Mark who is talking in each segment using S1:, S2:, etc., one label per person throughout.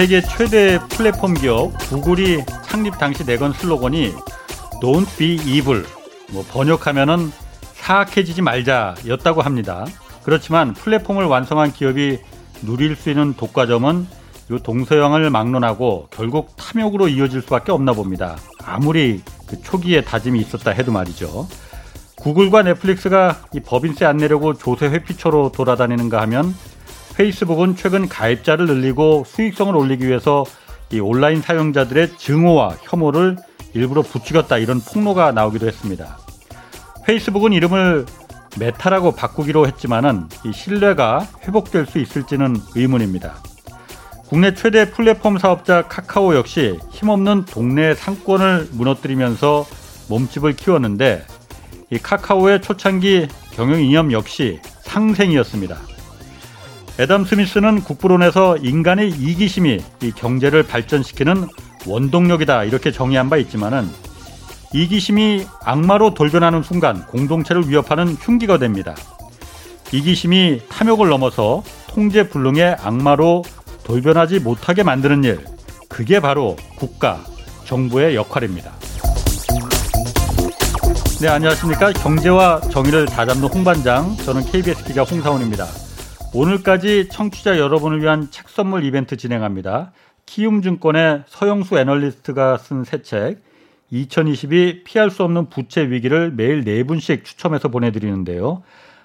S1: 세계 최대 플랫폼 기업 구글이 창립 당시 내건 슬로건이 Don't be evil. 뭐 번역하면은 사악해지지 말자였다고 합니다. 그렇지만 플랫폼을 완성한 기업이 누릴 수 있는 독과점은 이 동서양을 막론하고 결국 탐욕으로 이어질 수밖에 없나 봅니다. 아무리 그 초기에 다짐이 있었다 해도 말이죠. 구글과 넷플릭스가 이 법인세 안 내려고 조세 회피처로 돌아다니는가 하면 페이스북은 최근 가입자를 늘리고 수익성을 올리기 위해서 이 온라인 사용자들의 증오와 혐오를 일부러 부추겼다 이런 폭로가 나오기도 했습니다. 페이스북은 이름을 메타라고 바꾸기로 했지만은 이 신뢰가 회복될 수 있을지는 의문입니다. 국내 최대 플랫폼 사업자 카카오 역시 힘없는 동네 상권을 무너뜨리면서 몸집을 키웠는데 이 카카오의 초창기 경영 이념 역시 상생이었습니다. 에담 스미스는 국부론에서 인간의 이기심이 이 경제를 발전시키는 원동력이다 이렇게 정의한 바 있지만은 이기심이 악마로 돌변하는 순간 공동체를 위협하는 흉기가 됩니다. 이기심이 탐욕을 넘어서 통제 불능의 악마로 돌변하지 못하게 만드는 일, 그게 바로 국가, 정부의 역할입니다. 네, 안녕하십니까. 경제와 정의를 다잡는 홍반장, 저는 KBS 기자 홍사원입니다. 오늘까지 청취자 여러분을 위한 책 선물 이벤트 진행합니다. 키움증권의 서영수 애널리스트가 쓴 새 책, 2022 피할 수 없는 부채 위기를 매일 네 분씩 추첨해서 보내드리는데요.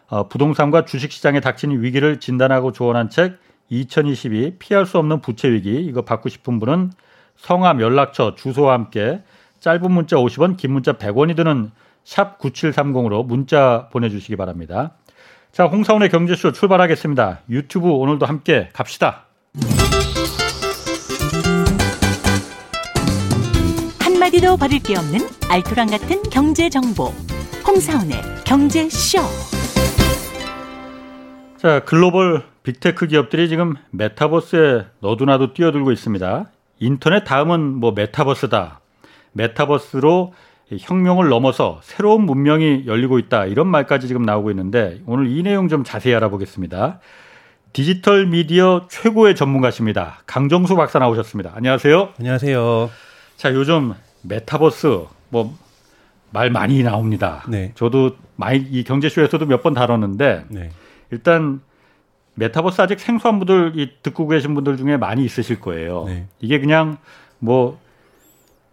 S1: 어, 부동산과 주식시장에 닥친 위기를 진단하고 조언한 책 2022 피할 수 없는 부채 위기 이거 받고 싶은 분은 성함, 연락처, 주소와 함께 짧은 문자 50원, 긴 문자 100원이 드는 샵 9730으로 문자 보내주시기 바랍니다. 자, 홍사훈의 경제쇼 출발하겠습니다. 유튜브 오늘도 함께 갑시다.
S2: 한마디도 버릴 게 없는 알토란 같은 경제 정보. 홍사훈의 경제쇼.
S1: 자, 글로벌 big tech 기업들이 지금 메타버스에 너도나도 뛰어들고 있습니다. 인터넷 다음은 뭐 메타버스다. 메타버스로 혁명을 넘어서 새로운 문명이 열리고 있다. 이런 말까지 지금 나오고 있는데 오늘 이 내용 좀 자세히 알아보겠습니다. 디지털 미디어 최고의 전문가십니다. 강정수 박사 나오셨습니다. 안녕하세요.
S3: 안녕하세요.
S1: 자, 요즘 메타버스 뭐 말 많이 나옵니다. 네. 저도 많이 이 경제쇼에서도 몇 번 다뤘는데 네. 일단 메타버스 아직 생소한 분들 이 듣고 계신 분들 중에 많이 있으실 거예요. 네. 이게 그냥 뭐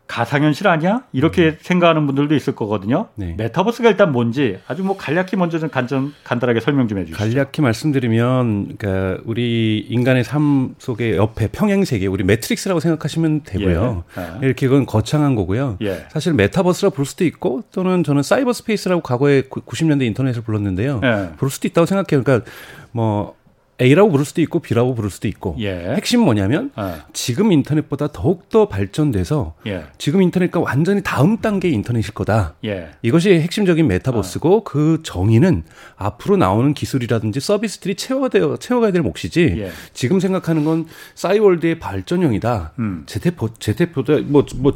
S1: 가상현실 아니야? 이렇게 음. 생각하는 분들도 있을 거거든요. 네. 메타버스가 일단 뭔지 아주 뭐 간략히 먼저 좀 간전, 간단하게 설명 좀 해주시죠.
S3: 간략히 말씀드리면, 그러니까 우리 인간의 삶 속에 옆에 평행 세계, 우리 매트릭스라고 생각하시면 되고요. 예. 아. 이렇게 그건 거창한 거고요. 예. 사실 메타버스라 볼 수도 있고 또는 저는 cyberspace라고 과거에 90년대 인터넷을 불렀는데요. 예. 볼 수도 있다고 생각해요. 그러니까 뭐 A라고 부를 수도 있고 B라고 부를 수도 있고 예. 핵심 뭐냐면 예. 지금 인터넷보다 더욱 더 발전돼서 예. 지금 인터넷과 완전히 다음 단계의 인터넷일 거다. 예. 이것이 핵심적인 메타버스고 어. 그 정의는 앞으로 나오는 기술이라든지 서비스들이 채워야 채워가야 될 몫이지. 예. 지금 생각하는 건 싸이월드의 발전형이다. 음. 제페토 제페토다 뭐뭐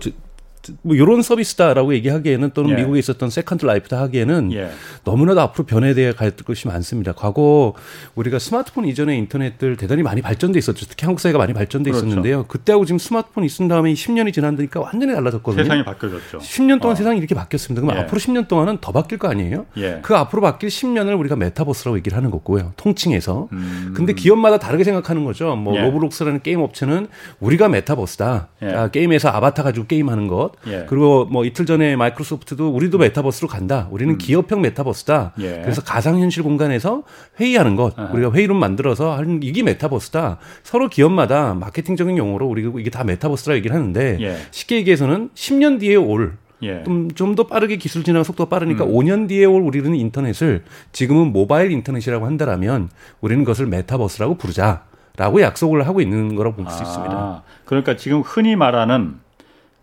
S3: 뭐, 뭐 이런 서비스다라고 얘기하기에는 또는 예. 미국에 있었던 세컨드 라이프다 하기에는 예. 너무나도 앞으로 변해야 갈 것이 많습니다. 과거 우리가 스마트폰 이전의 인터넷들 대단히 많이 발전돼 있었죠. 특히 한국 사회가 많이 발전돼 그렇죠. 있었는데요. 그때하고 지금 스마트폰 있은 다음에 10년이 지났으니까 완전히 달라졌거든요.
S1: 세상이 바뀌어졌죠.
S3: 10년 동안 어. 세상이 이렇게 바뀌었습니다. 그럼 예. 앞으로 10년 동안은 더 바뀔 거 아니에요? 예. 그 앞으로 바뀔 10년을 우리가 메타버스라고 얘기를 하는 거고요. 통칭해서. 음. 근데 기업마다 다르게 생각하는 거죠. 뭐 예. 로블록스라는 게임 업체는 우리가 메타버스다. 예. 아, 게임에서 아바타 가지고 게임하는 것. 예. 그리고 뭐 이틀 전에 마이크로소프트도 우리도 메타버스로 간다. 우리는 음. 기업형 메타버스다. 예. 그래서 가상현실 공간에서 회의하는 것. 아하. 우리가 회의룸 만들어서 하는 이게 메타버스다. 서로 기업마다 마케팅적인 용어로 우리가 이게 다 메타버스라 얘기를 하는데 예. 쉽게 얘기해서는 10년 뒤에 올 예. 좀더 빠르게 기술 진화 속도가 빠르니까 음. 5년 뒤에 올 우리는 인터넷을 지금은 모바일 인터넷이라고 한다라면 우리는 그것을 메타버스라고 부르자. 라고 약속을 하고 있는 거라고 볼수 아, 있습니다.
S1: 그러니까 지금 흔히 말하는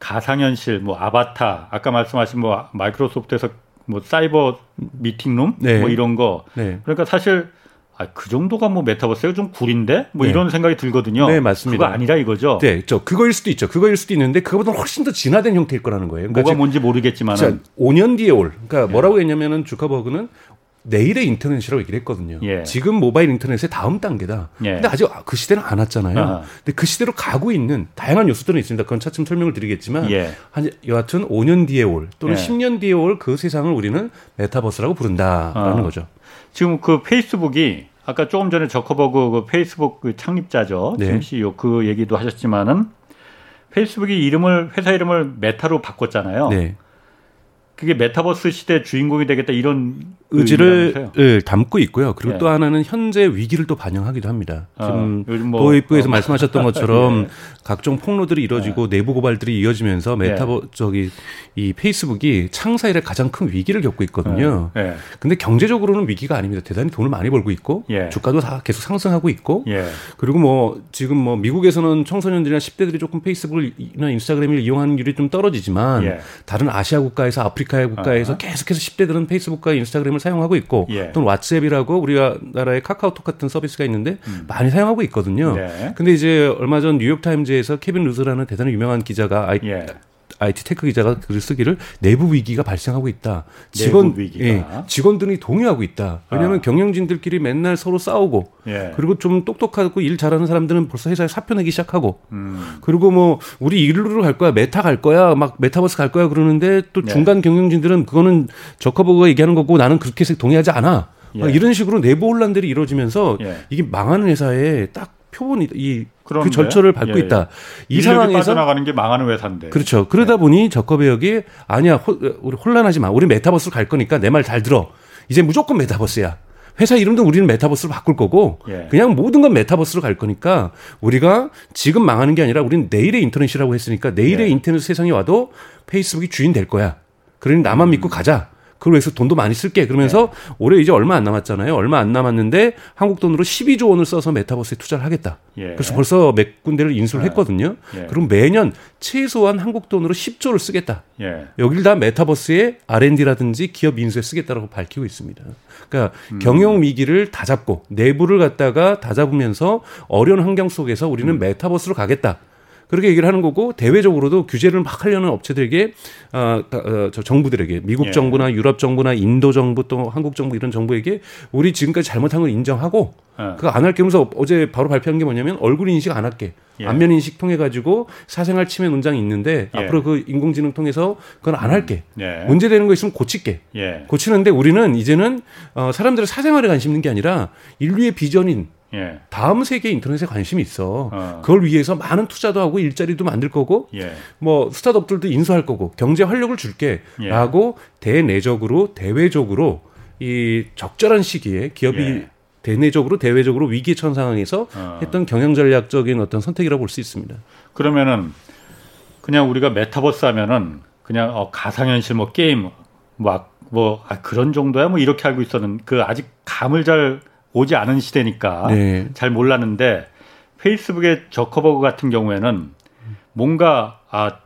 S1: 가상현실, 뭐 아바타, 아까 말씀하신 뭐 마이크로소프트에서 뭐 사이버 미팅룸 네. 뭐 이런 거. 네. 그러니까 사실 아, 그 정도가 뭐 메타버스가 좀 구린데? 뭐 네. 이런 생각이 들거든요.
S3: 네, 맞습니다.
S1: 그거 아니라 이거죠?
S3: 네, 저, 그거일 수도 있죠. 그거일 수도 있는데, 그거보다 훨씬 더 진화된 형태일 거라는 거예요.
S1: 그러니까 뭐가 뭔지 모르겠지만.
S3: 5년 뒤에 올. 그러니까 네. 뭐라고 했냐면은 주카버그는 내일의 인터넷이라고 얘기를 했거든요. 예. 지금 모바일 인터넷의 다음 단계다. 예. 근데 아직 그 시대는 안 왔잖아요. 아하. 근데 그 시대로 가고 있는 다양한 요소들은 있습니다. 그건 차츰 설명을 드리겠지만 예. 한 여하튼 5년 뒤에 올 또는 10년 예. 뒤에 올 그 세상을 우리는 메타버스라고 부른다라는 어. 거죠.
S1: 지금 그 페이스북이 아까 조금 전에 저커버그 그 페이스북 그 창립자죠. 네. CEO 그 얘기도 하셨지만은 페이스북이 이름을 회사 이름을 메타로 바꿨잖아요. 네. 그게 메타버스 시대 주인공이 되겠다 이런
S3: 의지를 예, 담고 있고요. 그리고 예. 또 하나는 현재 위기를 또 반영하기도 합니다. 어, 지금 뭐, 도입부에서 어, 말씀하셨던 것처럼 예. 각종 폭로들이 이뤄지고 예. 내부 고발들이 이어지면서 메타버 예. 저기 이 페이스북이 창사 이래 가장 큰 위기를 겪고 있거든요. 예. 근데 경제적으로는 위기가 아닙니다. 대단히 돈을 많이 벌고 있고 주가도 다 계속 상승하고 있고 그리고 뭐 지금 뭐 미국에서는 청소년들이나 10대들이 조금 페이스북이나 인스타그램을 이용하는 율이 좀 떨어지지만 다른 아시아 국가에서 아프리카의 국가에서 어. 계속해서 10대들은 페이스북과 인스타그램을 사용하고 있고 예. 또는 왓츠앱이라고 우리나라의 카카오톡 같은 서비스가 있는데 음. 많이 사용하고 있거든요. 네. 근데 이제 얼마 전 뉴욕 타임즈에서 케빈 루즈라는 대단히 유명한 기자가 아이, 예. IT 테크 기자가 글을 쓰기를 내부 위기가 발생하고 있다. 직원 예, 직원들이 동요하고 있다. 왜냐하면 아. 경영진들끼리 맨날 서로 싸우고 예. 그리고 좀 똑똑하고 일 잘하는 사람들은 벌써 회사에 사표 내기 시작하고 음. 그리고 뭐 우리 일루로 갈 거야, 메타 갈 거야, 막 메타버스 갈 거야 그러는데 또 예. 중간 경영진들은 그거는 저커버그가 얘기하는 거고 나는 그렇게 동의하지 않아. 예. 이런 식으로 내부 혼란들이 이루어지면서 예. 이게 망하는 회사에 딱 표본이 이 그 절차를 밟고 예, 예. 있다.
S1: 이 상황에서 나가는 게 망하는 회사인데.
S3: 그렇죠. 그러다 네. 보니 저커버그가 아니야 호, 우리 혼란하지 마. 우리 메타버스로 갈 거니까 내 말 잘 들어. 이제 무조건 메타버스야. 회사 이름도 우리는 메타버스로 바꿀 거고 예. 그냥 모든 건 메타버스로 갈 거니까 우리가 지금 망하는 게 아니라 우리는 내일의 인터넷이라고 했으니까 내일의 예. 인터넷 세상이 와도 페이스북이 주인 될 거야. 그러니 나만 음. 믿고 가자. 그걸 위해서 돈도 많이 쓸게. 그러면서 네. 올해 이제 얼마 안 남았잖아요. 얼마 안 남았는데 한국 돈으로 12조 원을 써서 메타버스에 투자를 하겠다. 예. 그래서 벌써 몇 군데를 인수를 네. 했거든요. 예. 그럼 매년 최소한 한국 돈으로 10조를 쓰겠다. 예. 여길 다 메타버스에 R&D라든지 기업 인수에 쓰겠다라고 밝히고 있습니다. 그러니까 음. 경영 위기를 다 잡고 내부를 갖다가 다 잡으면서 어려운 환경 속에서 우리는 음. 메타버스로 가겠다. 그렇게 얘기를 하는 거고 대외적으로도 규제를 막 하려는 업체들에게 어, 어, 저 정부들에게 미국 예. 정부나 유럽 정부나 인도 정부 또 한국 정부 이런 정부에게 우리 지금까지 잘못한 걸 인정하고 예. 그거 안 할게 하면서 어제 바로 발표한 게 뭐냐면 얼굴 인식 안 할게. 예. 안면 인식 통해 가지고 사생활 침해 논장이 있는데 예. 앞으로 그 인공지능 통해서 그건 안 할게. 음. 예. 문제되는 거 있으면 고칠게. 예. 고치는데 우리는 이제는 어, 사람들의 사생활에 관심 있는 게 아니라 인류의 비전인 예. 다음 세계 인터넷에 관심이 있어. 어. 그걸 위해서 많은 투자도 하고 일자리도 만들 거고, 예. 뭐 스타트업들도 인수할 거고, 경제 활력을 줄게라고 예. 대내적으로 대외적으로 이 적절한 시기에 기업이 예. 대내적으로 대외적으로 위기에 처한 상황에서 어. 했던 경영 전략적인 어떤 선택이라고 볼 수 있습니다.
S1: 그러면은 그냥 우리가 메타버스 하면은 그냥 어, 가상현실 뭐 게임 뭐, 뭐 아, 그런 정도야 뭐 이렇게 알고 있었는 그 아직 감을 잘 오지 않은 시대니까 네. 잘 몰랐는데 페이스북의 저커버그 같은 경우에는 뭔가 아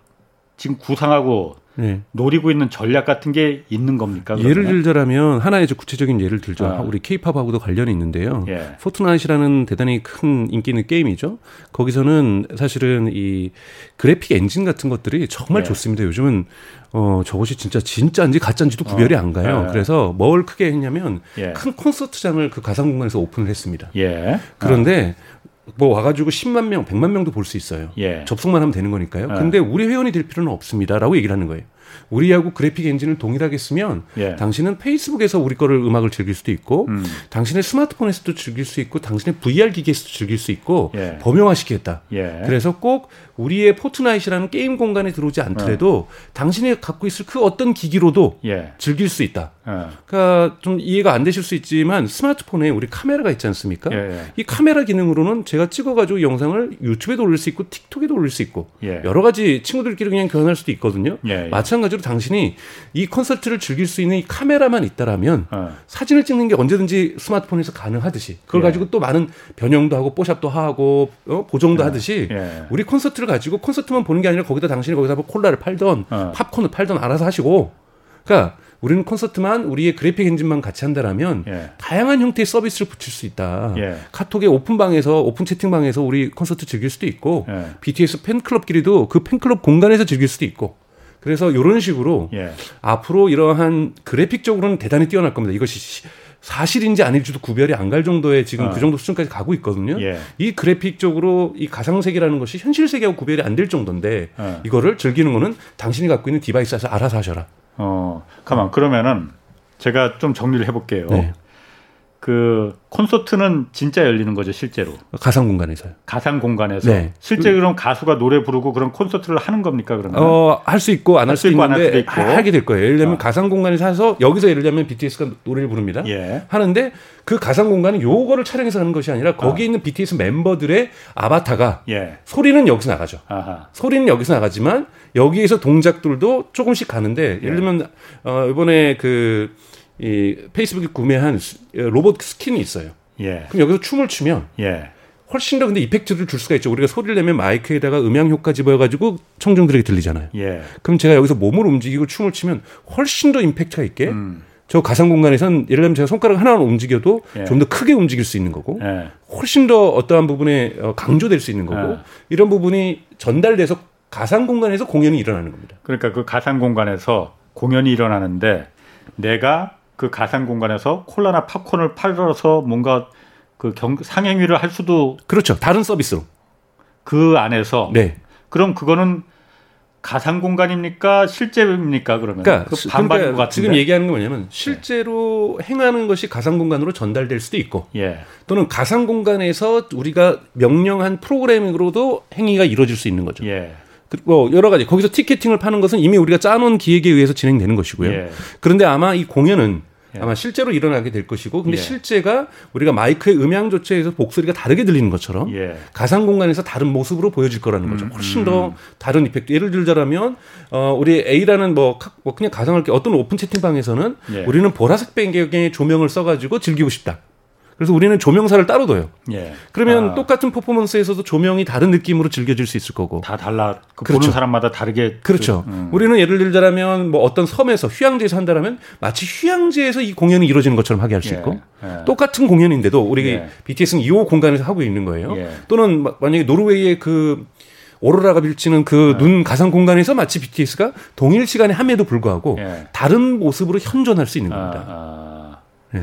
S1: 지금 구상하고 네. 노리고 있는 전략 같은 게 있는 겁니까?
S3: 그러면? 예를 들자면 하나의 구체적인 예를 들죠. 아. 우리 케이팝하고도 관련이 있는데요. 예. Fortnite이라는 대단히 큰 인기 있는 게임이죠. 거기서는 사실은 이 그래픽 엔진 같은 것들이 정말 예. 좋습니다. 요즘은 어 저것이 진짜 진짜인지 가짜인지도 구별이 어. 안 가요. 예. 그래서 뭘 크게 했냐면 예. 큰 콘서트장을 그 가상 공간에서 오픈을 했습니다. 예. 그런데 어. 뭐 와가지고 10만 명, 100만 명도 볼 수 있어요. 예. 접속만 하면 되는 거니까요. 예. 근데 우리 회원이 될 필요는 없습니다라고 얘기를 하는 거예요. 우리하고 그래픽 엔진을 동일하게 쓰면 예. 당신은 페이스북에서 우리 거를 음악을 즐길 수도 있고 음. 당신의 스마트폰에서도 즐길 수 있고 당신의 VR 기기에서도 즐길 수 있고 예. 범용화시키겠다. 예. 그래서 꼭 우리의 Fortnite이라는 게임 공간에 들어오지 않더라도 어. 당신이 갖고 있을 그 어떤 기기로도 예. 즐길 수 있다. 어. 그러니까 좀 이해가 안 되실 수 있지만 스마트폰에 우리 카메라가 있지 않습니까? 예, 예. 이 카메라 기능으로는 제가 찍어가지고 영상을 유튜브에도 올릴 수 있고 틱톡에도 올릴 수 있고 예. 여러 가지 친구들끼리 그냥 교환할 수도 있거든요. 예, 마찬가지로 당신이 이 콘서트를 즐길 수 있는 이 카메라만 있다라면 어. 사진을 찍는 게 언제든지 스마트폰에서 가능하듯이 그걸 가지고 또 많은 변형도 하고 뽀샵도 하고 어? 보정도 하듯이 우리 콘서트를 가지고 콘서트만 보는 게 아니라 거기다 당신이 거기다 뭐 콜라를 팔던 어. 팝콘을 팔던 알아서 하시고 그러니까 우리는 콘서트만 우리의 그래픽 엔진만 같이 한다라면 예. 다양한 형태의 서비스를 붙일 수 있다. 예. 카톡의 오픈방에서 오픈 채팅방에서 우리 콘서트 즐길 수도 있고 예. BTS 팬클럽끼리도 그 팬클럽 공간에서 즐길 수도 있고 그래서 이런 식으로 예. 앞으로 이러한 그래픽적으로는 대단히 뛰어날 겁니다. 이것이 사실인지 아닐지도 구별이 안 갈 정도의 지금 어. 그 정도 수준까지 가고 있거든요. 예. 이 그래픽적으로 이 가상 세계라는 것이 현실 세계하고 구별이 안 될 정도인데 어. 이거를 즐기는 거는 당신이 갖고 있는 디바이스에서 알아서 하셔라.
S1: 어, 가만 그러면은 제가 좀 정리를 해볼게요. 네. 그 콘서트는 진짜 열리는 거죠 실제로
S3: 가상 공간에서요.
S1: 가상 공간에서 네. 실제 그럼 가수가 노래 부르고 그런 콘서트를 하는 겁니까 그러면?
S3: 어할 수 있고 안 할 수 있는데 하게 될 거예요. 예를 들면 어. 가상 공간에서 해서 여기서 예를 들면 BTS가 노래를 부릅니다. 예. 하는데 그 가상 공간은 요거를 촬영해서 하는 것이 아니라 거기 어. 있는 BTS 멤버들의 아바타가 예. 소리는 여기서 나가죠. 아하. 소리는 여기서 나가지만 여기에서 동작들도 조금씩 가는데 예를 예. 들면 어 이번에 그 이 페이스북에 구매한 로봇 스킨이 있어요. 예. 그럼 여기서 춤을 추면 예. 훨씬 더 근데 이펙트를 줄 수가 있죠. 우리가 소리를 내면 마이크에다가 음향 효과 집어가지고 청중들에게 들리잖아요. 예. 그럼 제가 여기서 몸을 움직이고 춤을 추면 훨씬 더 임팩트가 있게 음. 저 가상 공간에선 예를 들면 제가 손가락 하나만 움직여도 예. 좀더 크게 움직일 수 있는 거고 예. 훨씬 더 어떠한 부분에 어, 강조될 수 있는 거고 예. 이런 부분이 전달돼서 가상 공간에서 공연이 일어나는 겁니다.
S1: 그러니까 그 가상 공간에서 공연이 일어나는데 내가 그 가상 공간에서 콜라나 팝콘을 팔아서 뭔가 그 경, 상행위를 할 수도
S3: 그렇죠. 다른 서비스로
S1: 그 안에서 네. 그럼 그거는 가상 공간입니까 실제입니까 그러면
S3: 그러니까, 그 반반인 그러니까 것 같은데 지금 얘기하는 건 뭐냐면 실제로 네. 행하는 것이 가상 공간으로 전달될 수도 있고 예. 또는 가상 공간에서 우리가 명령한 프로그래밍으로도 행위가 이루어질 수 있는 거죠. 예. 뭐 여러 가지 거기서 티켓팅을 파는 것은 이미 우리가 짜놓은 기획에 의해서 진행되는 것이고요. 예. 그런데 아마 이 공연은 예. 아마 실제로 일어나게 될 것이고 근데 예. 실제가 우리가 마이크의 음향 조치에서 목소리가 다르게 들리는 것처럼 예. 가상 공간에서 다른 모습으로 보여질 거라는 거죠. 음, 훨씬 음. 더 다른 이펙트. 예를 들자면 어 우리 A라는 뭐, 뭐 그냥 가상할 게 어떤 오픈 채팅방에서는 예. 우리는 보라색 배경의 조명을 써 가지고 즐기고 싶다. 그래서 우리는 조명사를 따로 둬요. 예. 그러면 아. 똑같은 퍼포먼스에서도 조명이 다른 느낌으로 즐겨질 수 있을 거고.
S1: 다 달라. 그 그렇죠. 보는 사람마다 다르게.
S3: 그렇죠. 그, 음. 우리는 예를 들자면 뭐 어떤 섬에서 휴양지에서 한다면 마치 휴양지에서 이 공연이 이루어지는 것처럼 하게 할수 예. 있고 예. 똑같은 공연인데도 우리 예. BTS는 이 공간에서 하고 있는 거예요. 예. 또는 만약에 노르웨이의 그 오로라가 비치는 그눈 네. 가상 공간에서 마치 BTS가 동일 시간에 함에도 불구하고 예. 다른 모습으로 현존할 수 있는 겁니다. 아, 아. 네.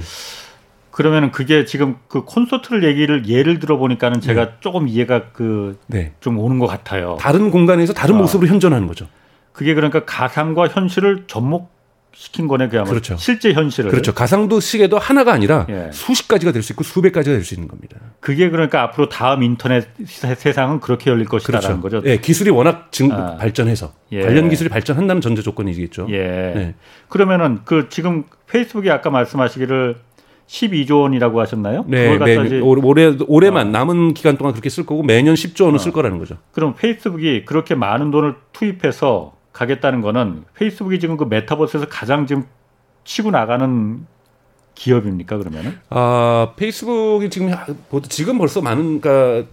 S1: 그러면은 그게 지금 그 콘서트를 얘기를 예를 들어 보니까는 제가 네. 조금 이해가 그좀 네. 오는 것 같아요.
S3: 다른 공간에서 다른 어. 모습으로 현존하는 거죠.
S1: 그게 그러니까 가상과 현실을 접목 시킨 거네 그야말로 그렇죠. 실제 현실을
S3: 그렇죠 가상도 시계도 하나가 아니라 예. 수십 가지가 될 수 있고 수백 가지가 될 수 있는 겁니다.
S1: 그게 그러니까 앞으로 다음 인터넷 세상은 그렇게 열릴 것이다라는 그렇죠. 거죠.
S3: 예, 기술이 워낙 증, 아. 발전해서 예. 관련 기술이 발전한다는 전제 조건이겠죠. 예. 네.
S1: 그러면은 그 지금 페이스북이 아까 말씀하시기를 12조 원이라고 하셨나요?
S3: 네, 매, 올해 올해만 어. 남은 기간 동안 그렇게 쓸 거고 매년 10조 원을 어. 쓸 거라는 거죠.
S1: 그럼 페이스북이 그렇게 많은 돈을 투입해서 가겠다는 거는 페이스북이 지금 그 메타버스에서 가장 지금 치고 나가는 기업입니까 그러면은?
S3: 아 페이스북이 지금 지금 벌써 많은 그러니까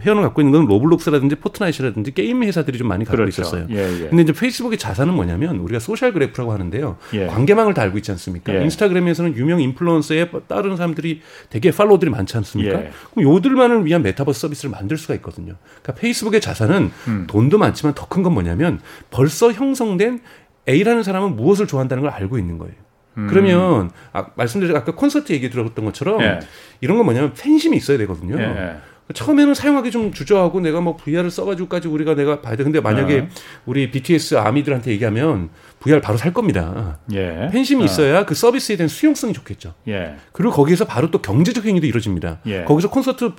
S3: 회원을 갖고 있는 건 로블록스라든지 포트나이트라든지 게임 회사들이 좀 많이 갖고 그렇죠. 있었어요. 예, 예. 근데 이제 페이스북의 자산은 뭐냐면 우리가 social graph라고 하는데요. 예. 관계망을 다 알고 있지 않습니까? 예. 인스타그램에서는 유명 인플루언서에 따르는 사람들이 되게 팔로우들이 많지 않습니까? 예. 그럼 요들만을 위한 메타버스 서비스를 만들 수가 있거든요. 그러니까 페이스북의 자산은 음. 돈도 많지만 더 큰 건 뭐냐면 벌써 형성된 A라는 사람은 무엇을 좋아한다는 걸 알고 있는 거예요. 음. 그러면 아, 말씀드린 아까 콘서트 얘기 들었던 것처럼 예. 이런 건 뭐냐면 팬심이 있어야 되거든요. 예. 처음에는 사용하기 좀 주저하고 내가 뭐 VR을 써가지고까지 우리가 내가 봐야 돼. 근데 만약에 어. 우리 BTS 아미들한테 얘기하면 VR 바로 살 겁니다. 예. 팬심이 어. 있어야 그 서비스에 대한 수용성이 좋겠죠. 예. 그리고 거기에서 바로 또 경제적 행위도 이루어집니다. 예. 거기서 콘서트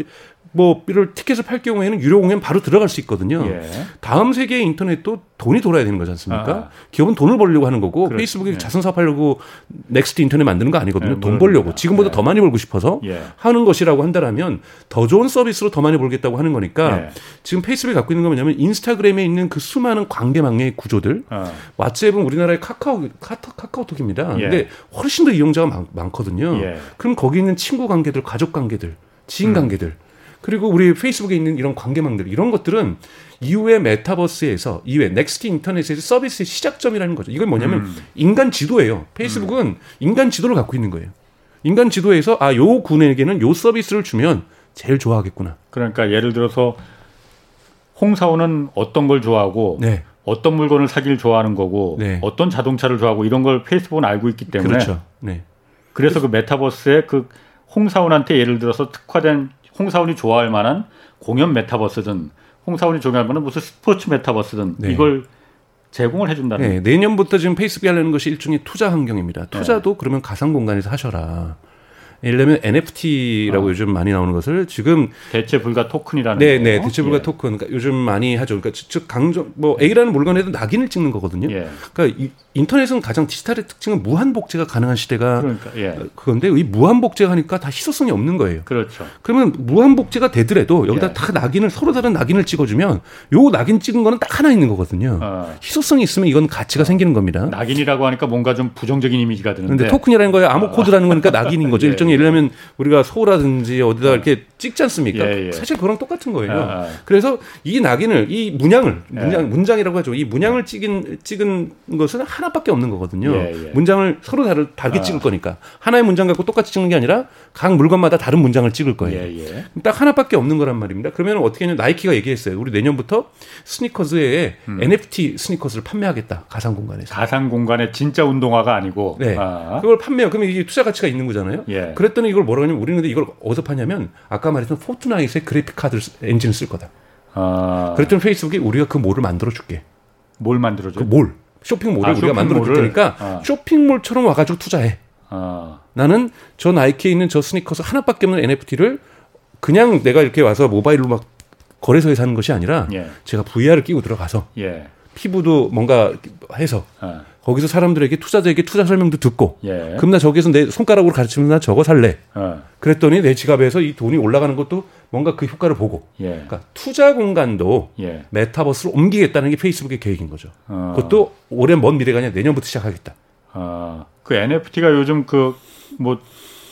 S3: 뭐를 티켓을 팔 경우에는 유료 공연 바로 들어갈 수 있거든요. 예. 다음 세계의 인터넷도 돈이 돌아야 되는 거지 않습니까? 아. 기업은 돈을 벌려고 하는 거고 그렇지. 페이스북이 예. 자선 사업하려고 next 인터넷 만드는 거 아니거든요. 예, 돈 벌려고 지금보다 더 많이 벌고 싶어서 하는 것이라고 한다라면 더 좋은 서비스로 더 많이 벌겠다고 하는 거니까 지금 페이스북이 갖고 있는 건 뭐냐면 인스타그램에 있는 그 수많은 관계망의 구조들, 아. 왓츠앱은 우리나라의 카카오 카카, 카카오톡입니다. 근데 훨씬 더 이용자가 많, 거든요 그럼 거기 있는 친구 관계들, 가족 관계들, 지인 음. 관계들 음. 그리고 우리 페이스북에 있는 이런 관계망들 이런 것들은 이후에 메타버스에서 이후에 next 인터넷에서 서비스의 시작점이라는 거죠. 이건 뭐냐면 음. 인간 지도예요. 페이스북은 음. 인간 지도를 갖고 있는 거예요. 인간 지도에서 아 요 군에게는 요 서비스를 주면 제일 좋아하겠구나.
S1: 그러니까 예를 들어서 홍사원은 어떤 걸 좋아하고 네. 어떤 물건을 사기를 좋아하는 거고 네. 어떤 자동차를 좋아하고 이런 걸 페이스북은 알고 있기 때문에
S3: 그렇죠. 네.
S1: 그래서 그 메타버스에 그 홍사원한테 예를 들어서 특화된 홍사원이 좋아할 만한 공연 메타버스든 홍사원이 좋아할 만한 무슨 스포츠 메타버스든 네. 이걸 제공을 해준다는.
S3: 네, 내년부터 지금 페이스북이 하려는 것이 일종의 투자 환경입니다. 투자도 네. 그러면 가상 공간에서 하셔라. 예를 들면 NFT라고 어. 요즘 많이 나오는 것을 지금
S1: 대체 불가 토큰이라는
S3: 네, 네, 대체 불가 예. 토큰. 그러니까 요즘 많이 하죠. 그러니까 즉 강조 뭐 A라는 물건에도 낙인을 찍는 거거든요. 예. 그러니까 이, 인터넷은 가장 디지털의 특징은 무한 복제가 가능한 시대가 그러니까, 예. 그건데 이 무한 복제가 하니까 다 희소성이 없는 거예요.
S1: 그렇죠.
S3: 그러면 무한 복제가 되더라도 여기다 예. 다 낙인을 서로 다른 낙인을 찍어주면 요 낙인 찍은 거는 딱 하나 있는 거거든요. 어. 희소성이 있으면 이건 가치가 어. 생기는 겁니다.
S1: 낙인이라고 하니까 뭔가 좀 부정적인 이미지가 드는데.
S3: 근데 토큰이라는 거에 암호 코드라는 거니까 낙인인 거죠. 예. 일종의 예를 들면 우리가 소라든지 어디다 어. 이렇게 찍지 않습니까? 예, 예. 사실 그랑 똑같은 거예요. 아, 아. 그래서 이 낙인을 이 문양을 문양 문장이라고 하죠. 이 문양을 찍은 찍은 것은 하나 밖에 없는 거거든요. 예, 예. 문장을 서로 다르, 다르게 아. 찍을 거니까 하나의 문장 갖고 똑같이 찍는 게 아니라 각 물건마다 다른 문장을 찍을 거예요. 예, 예. 딱 하나밖에 없는 거란 말입니다. 그러면 어떻게 하냐 나이키가 얘기했어요. 우리 내년부터 스니커즈에 음. NFT 스니커즈를 판매하겠다. 가상 공간에서.
S1: 가상 공간에 진짜 운동화가 아니고.
S3: 네. 아. 그걸 판매해요. 그러면 이게 투자 가치가 있는 거잖아요. 예. 그랬더니 이걸 뭐라고 하냐면 우리는 이걸 어디서 파냐면 아까 말했던 포트나잇의 그래픽 카드 엔진을 쓸 거다. 아. 그랬더니 페이스북이 우리가 그 몰을 만들어 줄게.
S1: 뭘 만들어줘? 그
S3: 몰. 쇼핑몰을 아, 우리가 만들어 줄 테니까 아. 쇼핑몰처럼 와가지고 투자해. 아. 나는 저 나이키에 있는 저 스니커스 하나밖에 없는 NFT를 그냥 내가 이렇게 와서 모바일로 막 거래소에 사는 것이 아니라 예. 제가 VR을 끼고 들어가서 예. 피부도 뭔가 해서 아. 거기서 사람들에게 투자자에게 투자 설명도 듣고 예. 그럼 나 저기서 내 손가락으로 가르치면 나 저거 살래. 아. 그랬더니 내 지갑에서 이 돈이 올라가는 것도 뭔가 그 효과를 보고. 예. 그러니까 투자 공간도 예. 메타버스로 옮기겠다는 게 페이스북의 계획인 거죠. 어. 그것도 오랜 먼 미래가 아니라 내년부터 시작하겠다.
S1: 아, 그 NFT가 요즘 그 뭐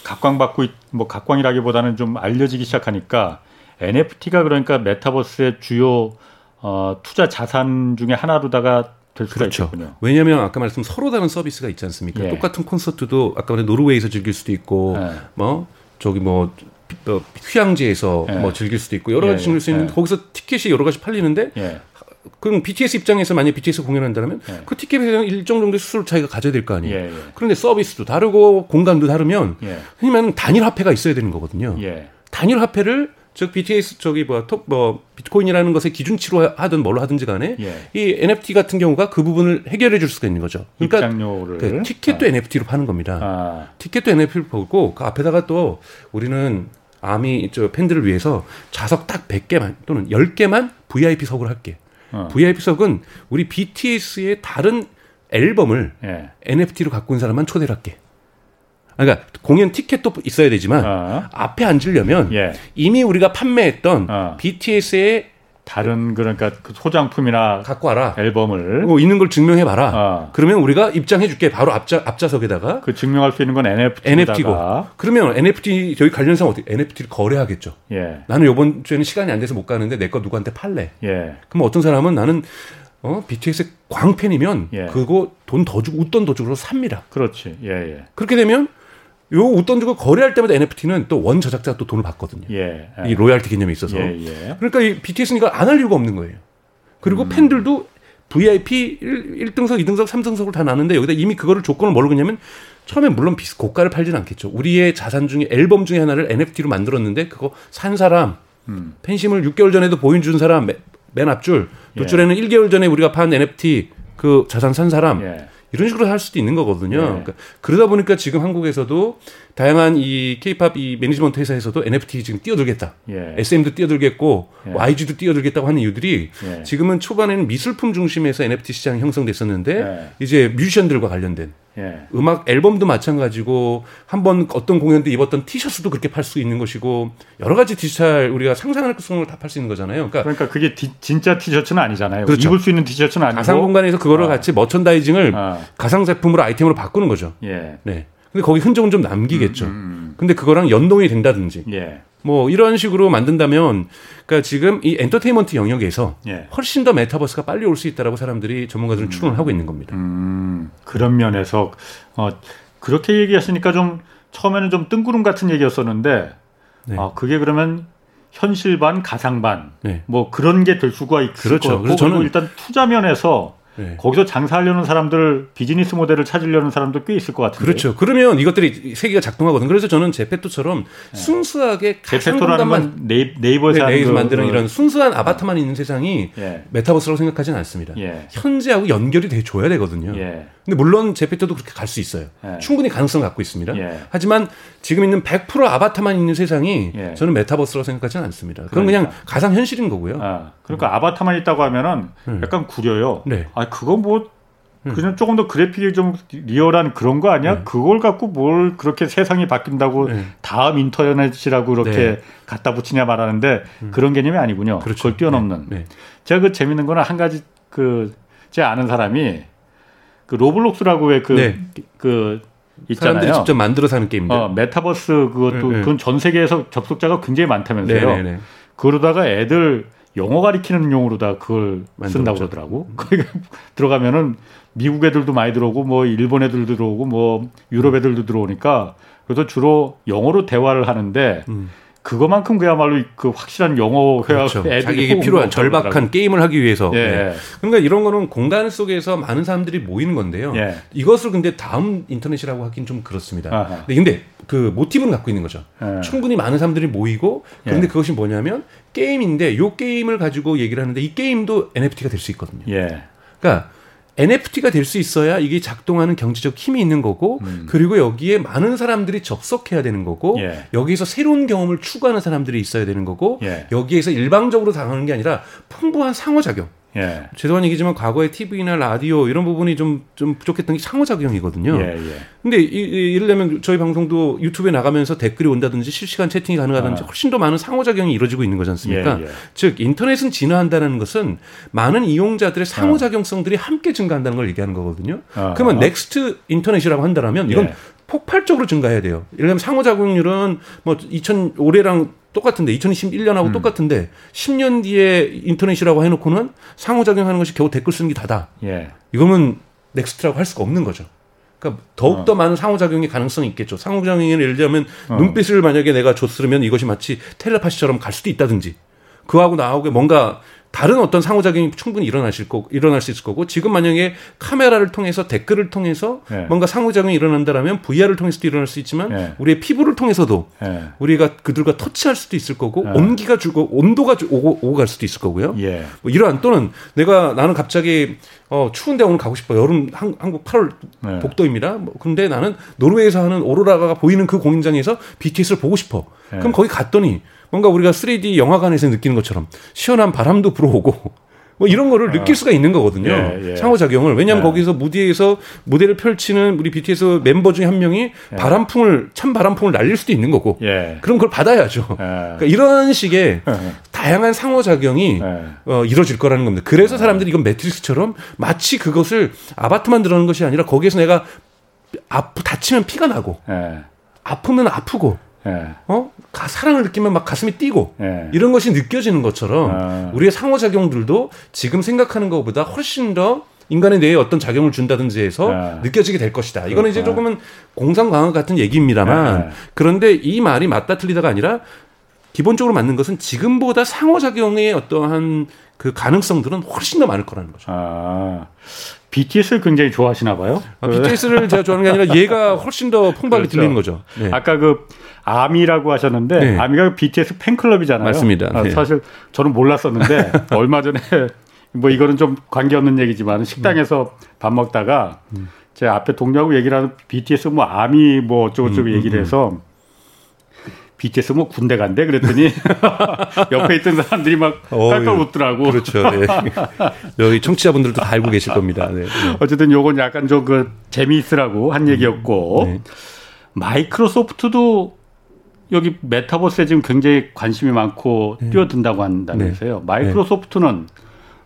S1: 각광받고 뭐 각광이라기보다는 좀 알려지기 시작하니까 NFT가 그러니까 메타버스의 주요 어, 투자 자산 중에 하나로다가 될 수가 그렇죠. 있군요.
S3: 왜냐하면 아까 말씀 서로 다른 서비스가 있지 않습니까? 예. 똑같은 콘서트도 아까 말한 노르웨이에서 즐길 수도 있고 예. 뭐 저기 뭐 어, 휴양지에서 예. 뭐 즐길 수도 있고 여러 가지 예, 즐길 수 있는 예. 거기서 티켓이 여러 가지 팔리는데 예. 그럼 BTS 입장에서 만약 BTS 공연한다면 예. 그 티켓에 대한 일정 정도의 수수료 차이가 가져야 될 거 아니에요. 예, 예. 그런데 서비스도 다르고 공간도 다르면 예. 흔히 말하는 단일 화폐가 있어야 되는 거거든요. 단일 화폐를 즉 BTS 저기 뭐, 톡, 뭐 비트코인이라는 것의 기준치로 하든 뭘로 하든지 간에 예. 이 NFT 같은 경우가 그 부분을 해결해 줄 수가 있는 거죠.
S1: 그러니까 입장료를
S3: 그 티켓도 아. NFT로 파는 겁니다. 아. 티켓도 NFT로 보고 그 앞에다가 또 우리는 아미 저 팬들을 위해서 좌석 딱 100개만 또는 10개만 VIP석을 할게. 어. VIP석은 우리 BTS의 다른 앨범을 예. NFT로 갖고 온 사람만 초대를 할게. 그러니까 공연 티켓도 있어야 되지만 어. 앞에 앉으려면 예. 이미 우리가 판매했던 어. BTS의
S1: 다른 그러니까 그 소장품이나
S3: 갖고 와라
S1: 앨범을
S3: 뭐 있는 걸 증명해 봐라. 어. 그러면 우리가 입장해 줄게. 바로 앞좌 앞좌석에다가
S1: 그 증명할 수 있는 건 NFT
S3: NFT고. 그러면 NFT 저희 관련상 어떻게 NFT를 거래하겠죠. 예. 나는 이번 주에는 시간이 안 돼서 못 가는데 내 거 누구한테 팔래. 예. 그럼 어떤 사람은 나는 어 BTS 광팬이면 예. 그거 돈 더 주고 웃돈 더 주고 삽니다.
S1: 그렇지. 예, 예.
S3: 그렇게 되면 요 웃돈 주고 거래할 때마다 NFT는 또 원 저작자가 또 돈을 받거든요. 예, 예. 이 로얄티 개념이 있어서. 예, 예. 그러니까 이 BTS는 이걸 안 할 이유가 없는 거예요. 그리고 음. 팬들도 VIP, 1등석 2등석, 3등석을 다 나누는데 여기다 이미 그거를 조건을 뭘로 거냐면 처음에 물론 비스 고가를 팔지는 않겠죠. 우리의 자산 중에 앨범 중에 하나를 NFT로 만들었는데 그거 산 사람 음. 팬심을 6개월 전에도 보여준 사람 맨 앞줄 뒷줄에는 예. 1개월 전에 우리가 판 NFT 그 자산 산 사람 예. 이런 식으로 할 수도 있는 거거든요. 네. 그러니까 그러다 보니까 지금 한국에서도 다양한 이 케이팝 이 매니지먼트 회사에서도 NFT 지금 뛰어들겠다. 예. SM도 뛰어들겠고 예. YG도 뛰어들겠다고 하는 이유들이 예. 지금은 초반에는 미술품 중심에서 NFT 시장이 형성됐었는데 예. 이제 뮤지션들과 관련된 예. 음악 앨범도 마찬가지고 한번 어떤 공연 때 입었던 티셔츠도 그렇게 팔 수 있는 것이고 여러 가지 디지털 우리가 상상할 수 있는 걸 다 팔 수 있는 거잖아요.
S1: 그러니까, 그러니까 그게 디, 진짜 티셔츠는 아니잖아요. 그렇죠. 입을 수 있는 티셔츠는 아니고
S3: 가상 공간에서 그거를 아. 같이 머천다이징을 아. 가상 제품으로 아이템으로 바꾸는 거죠. 예. 네. 근데 거기 흔적은 좀 남기겠죠. 음, 음, 음. 근데 그거랑 연동이 된다든지. 예. 뭐 이런 식으로 만든다면 그러니까 지금 이 엔터테인먼트 영역에서 예. 훨씬 더 메타버스가 빨리 올 수 있다라고 사람들이 전문가들은 음. 추론을 하고 있는 겁니다. 음,
S1: 그런 면에서 어 그렇게 얘기하시니까 좀 처음에는 좀 뜬구름 같은 얘기였었는데 네. 어, 그게 그러면 현실 반 가상 반뭐 네. 그런 게 될 수가 있을 그렇죠. 것 같고 그래서 저는 일단 투자 면에서 네. 거기서 장사하려는 사람들 비즈니스 모델을 찾으려는 사람도 꽤 있을 것 같은데.
S3: 그렇죠. 그러면 이것들이 세계가 작동하거든. 그래서 저는 제페토처럼 네. 순수하게
S1: 제페토라는 건 네이버 에서
S3: 네, 이버에서 만드는 그, 이런 순수한 아바타만 있는 세상이 예. 메타버스라고 생각하지는 않습니다. 예. 현재하고 연결이 돼 줘야 되거든요. 예. 근데 물론 제페토도 그렇게 갈 수 있어요. 예. 충분히 가능성 갖고 있습니다. 예. 하지만 지금 있는 100% 아바타만 있는 세상이 예. 저는 메타버스라고 생각하지는 않습니다. 그건 그러니까. 그냥 가상 현실인 거고요.
S1: 아, 그러니까 음. 아바타만 있다고 하면은 음. 약간 구려요. 네. 아, 그건 뭐 음. 그냥 조금 더 그래픽이 좀 리얼한 그런 거 아니야? 네. 그걸 갖고 뭘 그렇게 세상이 바뀐다고 네. 다음 인터넷이라고 그렇게 네. 갖다 붙이냐 말하는데 음. 그런 개념이 아니군요. 그렇죠. 그걸 뛰어넘는. 네. 네. 제가 그 재밌는 거는 한 가지 그 제 아는 사람이 그 로블록스라고 왜그그 네. 그 있잖아요.
S3: 사람들이 직접 만들어 사는 게임들.
S1: 어, 메타버스 그것도 그건 전 세계에서 접속자가 굉장히 많다면서요. 그러다가 애들 영어 가리키는 용으로 다 그걸 쓴다고 그러더라고. 음. 거기 들어가면은 미국 애들도 많이 들어오고 뭐 일본 애들도 들어오고 뭐 유럽 애들도 들어오니까 그래서 주로 영어로 대화를 하는데 음. 그거만큼 그야말로 그 확실한 영어 회화 그렇죠.
S3: 자기에게 필요한 절박한 그러더라고요. 게임을 하기 위해서. 예. 네. 그러니까 이런 거는 공간 속에서 많은 사람들이 모이는 건데요. 예. 이것을 근데 다음 인터넷이라고 하긴 좀 그렇습니다. 아하. 근데 그 모티브는 갖고 있는 거죠. 예. 충분히 많은 사람들이 모이고 그런데 예. 그것이 뭐냐면 게임인데 요 게임을 가지고 얘기를 하는데 이 게임도 NFT가 될 수 있거든요. 예. 그러니까 NFT가 될 수 있어야 이게 작동하는 경제적 힘이 있는 거고 음. 그리고 여기에 많은 사람들이 접속해야 되는 거고 예. 여기에서 새로운 경험을 추구하는 사람들이 있어야 되는 거고 예. 여기에서 일방적으로 당하는 게 아니라 풍부한 상호작용 예. 죄송한 얘기지만 과거에 TV나 라디오 이런 부분이 좀, 좀 부족했던 게 상호작용이거든요. 예, 예. 근데 이, 이, 이를테면 저희 방송도 유튜브에 나가면서 댓글이 온다든지 실시간 채팅이 가능하든지 아. 훨씬 더 많은 상호작용이 이루어지고 있는 거지 않습니까? 예, 예. 즉, 인터넷은 진화한다는 것은 많은 이용자들의 상호작용성들이 함께 증가한다는 걸 얘기하는 거거든요. 아. 그러면 next 인터넷이라고 한다면 이건 예. 폭발적으로 증가해야 돼요. 예를 들면 상호작용률은 뭐 2000, 올해랑 똑같은데 2021년하고 음. 똑같은데 10년 뒤에 인터넷이라고 해놓고는 상호작용하는 것이 겨우 댓글 쓰는 게 다다. 예. 이거는 next라고 할 수가 없는 거죠. 그러니까 더욱 더 어. 많은 상호작용의 가능성이 있겠죠. 상호작용이 예를 들면 어. 눈빛을 만약에 내가 줬으면 이것이 마치 텔레파시처럼 갈 수도 있다든지 그하고 나하고 뭔가 다른 어떤 상호작용이 충분히 일어나실 거 일어날 수 있을 거고 지금 만약에 카메라를 통해서 댓글을 통해서 네. 뭔가 상호작용이 일어난다라면 VR을 통해서도 일어날 수 있지만 네. 우리의 피부를 통해서도 네. 우리가 그들과 터치할 수도 있을 거고 온기가 주고 온도가 주, 오고, 오고 갈 수도 있을 거고요. 예. 뭐 이러한 또는 내가 나는 갑자기 어 추운데 오늘 가고 싶어 여름 한, 한국 8월 복도입니다. 뭐 근데 나는 노르웨이에서 하는 오로라가 보이는 그 공연장에서 BTS를 보고 싶어. 그럼 거기 갔더니 뭔가 우리가 3D 영화관에서 느끼는 것처럼 시원한 바람도 불어오고 뭐 이런 거를 느낄 수가 있는 거거든요. 예, 예. 상호작용을. 왜냐하면 예. 거기서 무대에서 무대를 펼치는 우리 BTS 멤버 중에 한 명이 예. 바람풍을 참 바람풍을 날릴 수도 있는 거고. 예. 그럼 그걸 받아야죠. 예. 그러니까 이런 식의 다양한 상호작용이 어, 이루어질 거라는 겁니다. 그래서 사람들이 이건 매트릭스처럼 마치 그것을 아바트만 들어가는 것이 아니라 거기에서 내가 아프 다치면 피가 나고 아프면 아프고 예. 어? 사랑을 느끼면 막 가슴이 뛰고 예. 이런 것이 느껴지는 것처럼 아. 우리의 상호작용들도 지금 생각하는 것보다 훨씬 더 인간의 뇌에 어떤 작용을 준다든지 해서 아. 느껴지게 될 것이다. 이거는 이제 조금은 공상과학 같은 얘기입니다만 예. 그런데 이 말이 맞다 틀리다가 아니라 기본적으로 맞는 것은 지금보다 상호작용의 어떠한 그 가능성들은 훨씬 더 많을 거라는 거죠. 아.
S1: BTS를 굉장히 좋아하시나 봐요?
S3: 아, BTS를 제가 좋아하는 게 아니라 얘가 훨씬 더 풍부하게 그렇죠. 들리는 거죠.
S1: 네. 아까 그 아미라고 하셨는데 네. 아미가 BTS 팬클럽이잖아요.
S3: 맞습니다.
S1: 아, 네. 사실 저는 몰랐었는데 얼마 전에 뭐 이거는 좀 관계없는 얘기지만 식당에서 음. 밥 먹다가 음. 제 앞에 동료하고 얘기를 하는 BTS 뭐 아미 뭐 어쩌고저쩌고 음, 음 얘기를 음. 해서 BTS 뭐 군대 간대 그랬더니 옆에 있던 사람들이 막 깔깔 웃더라고.
S3: 그렇죠. 네. 여기 청취자분들도 다 알고 계실 겁니다. 네.
S1: 어쨌든 요건 약간 좀 그 재미있으라고 한 얘기였고 네. 마이크로소프트도 여기 메타버스에 지금 굉장히 관심이 많고 네. 뛰어든다고 한다면서요. 네. 마이크로소프트는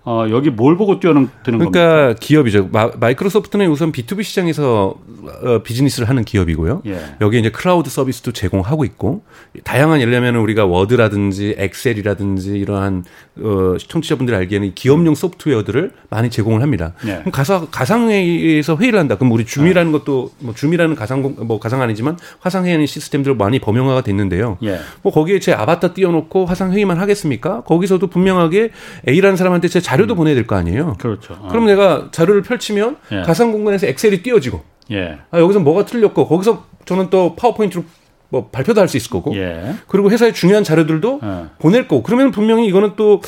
S1: 어, 여기 뭘 보고 뛰어드는
S3: 그러니까 겁니까? 기업이죠. 마, 이크로소프트는 우선 B2B 시장에서 어, 비즈니스를 하는 기업이고요. 예. 여기 이제 클라우드 서비스도 제공하고 있고 다양한 예를 들면 우리가 워드라든지 엑셀이라든지 이러한 어, 시청자분들이 알기에는 기업용 소프트웨어들을 많이 제공을 합니다. 예. 그럼 가상 가상회의에서 회의를 한다. 그럼 우리 줌이라는 아. 것도 뭐 줌이라는 가상 뭐 가상 아니지만 화상회의 시스템들 많이 범용화가 됐는데요. 예. 뭐 거기에 제 아바타 띄워놓고 화상회의만 하겠습니까? 거기서도 분명하게 A라는 사람한테 제 자, 자료도 음. 보내야 될 거 아니에요.
S1: 그렇죠. 어.
S3: 그럼 내가 자료를 펼치면 예. 가상 공간에서 엑셀이 띄어지고
S1: 예.
S3: 아, 여기서 뭐가 틀렸고 거기서 저는 또 파워포인트로 뭐 발표도 할 수 있을 거고
S1: 예.
S3: 그리고 회사의 중요한 자료들도 예. 보낼 거고 그러면 분명히 이거는 또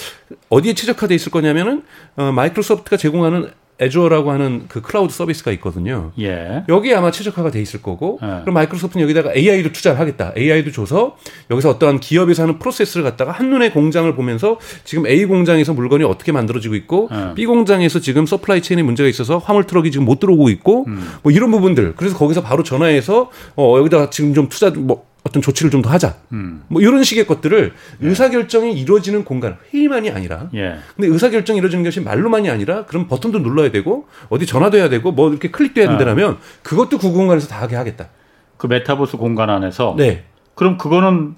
S3: 어디에 최적화돼 있을 거냐면은 어, 마이크로소프트가 제공하는 Azure라고 하는 그 클라우드 서비스가 있거든요.
S1: 예.
S3: 여기에 아마 최적화가 돼 있을 거고, 예. 그럼 마이크로소프트는 여기다가 AI도 투자를 하겠다. AI도 줘서 여기서 어떠한 기업에서 하는 프로세스를 갖다가 한눈에 공장을 보면서 지금 A 공장에서 물건이 어떻게 만들어지고 있고, 예. B 공장에서 지금 supply chain에 문제가 있어서 화물 트럭이 지금 못 들어오고 있고, 음. 뭐 이런 부분들. 그래서 거기서 바로 전화해서 어 여기다가 지금 좀 투자 뭐 어떤 조치를 좀 더 하자. 음. 뭐 이런 식의 것들을 예. 의사결정이 이루어지는 공간, 회의만이 아니라. 예. 근데 의사결정이 이루어지는 것이 말로만이 아니라 그럼 버튼도 눌러야 되고 어디 전화도 해야 되고 뭐 이렇게 클릭도 해야 아. 된다면 그것도 그 공간에서 다 하게 하겠다.
S1: 그 메타버스 공간 안에서.
S3: 네.
S1: 그럼 그거는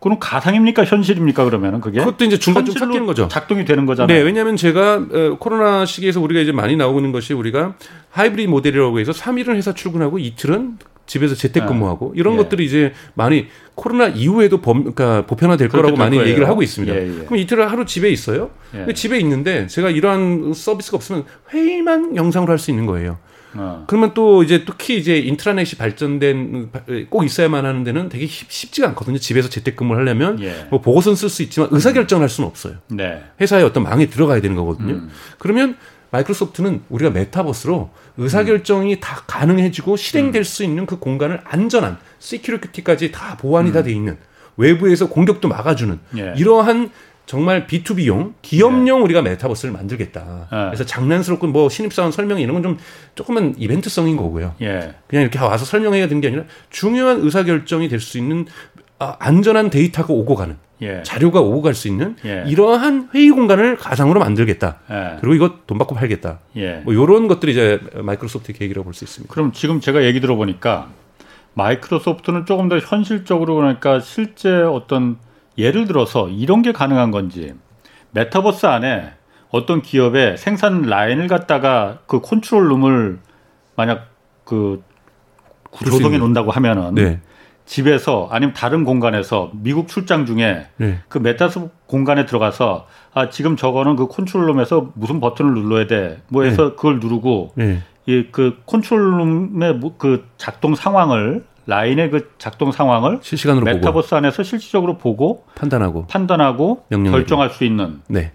S1: 그럼 가상입니까 현실입니까 그러면은 그게?
S3: 그것도 이제 중간 좀 섞이는 거죠.
S1: 작동이 되는 거잖아요.
S3: 네, 왜냐하면 제가 어, 코로나 시기에서 우리가 이제 많이 나오고 있는 것이 우리가 하이브리드 모델이라고 해서 3일은 회사 출근하고 이틀은 집에서 재택근무하고 네. 이런 예. 것들이 이제 많이 코로나 이후에도 범, 그러니까 보편화될 거라고 많이 거예요. 얘기를 하고 있습니다. 예, 예. 그럼 이틀을 하루 집에 있어요. 예. 집에 있는데 제가 이러한 서비스가 없으면 회의만 영상으로 할 수 있는 거예요. 어. 그러면 또 이제 특히 이제 인트라넷이 발전된 꼭 있어야만 하는 데는 되게 쉽지가 않거든요. 집에서 재택근무를 하려면 예. 뭐 보고서는 쓸 수 있지만 의사결정을 할 수는 없어요.
S1: 네.
S3: 회사의 어떤 망에 들어가야 되는 거거든요. 음. 그러면 마이크로소프트는 우리가 메타버스로 의사결정이 음. 다 가능해지고 실행될 음. 수 있는 그 공간을 안전한 security까지 다 보완이 음. 다돼 있는 외부에서 공격도 막아주는 예. 이러한 정말 B2B용 기업용 예. 우리가 메타버스를 만들겠다. 예. 그래서 장난스럽고 뭐 신입사원 설명 이런 건 좀 조금은 이벤트성인 거고요.
S1: 예.
S3: 그냥 이렇게 와서 설명해야 되는 게 아니라 중요한 의사결정이 될 수 있는 아, 안전한 데이터가 오고 가는 예. 자료가 오고 갈 수 있는 예. 이러한 회의 공간을 가상으로 만들겠다. 예. 그리고 이거 돈 받고 팔겠다.
S1: 예.
S3: 뭐 이런 것들이 이제 마이크로소프트 계획이라고 볼 수 있습니다.
S1: 그럼 지금 제가 얘기 들어보니까 마이크로소프트는 조금 더 현실적으로 그러니까 실제 어떤 예를 들어서 이런 게 가능한 건지 메타버스 안에 어떤 기업의 생산 라인을 갖다가 그 control room을 만약 그 조성해 놓는다고 하면은 네. 집에서 아니면 다른 공간에서 미국 출장 중에 네. 그 메타버스 공간에 들어가서 아 지금 저거는 그 control room에서 무슨 버튼을 눌러야 돼. 뭐 해서 네. 그걸 누르고 네. 이그 control room의 뭐그 작동 상황을 라인의 그 작동 상황을
S3: 실시간으로
S1: 메타버스
S3: 보고.
S1: 안에서 실질적으로 보고
S3: 판단하고
S1: 판단하고 결정할 수 있는
S3: 네.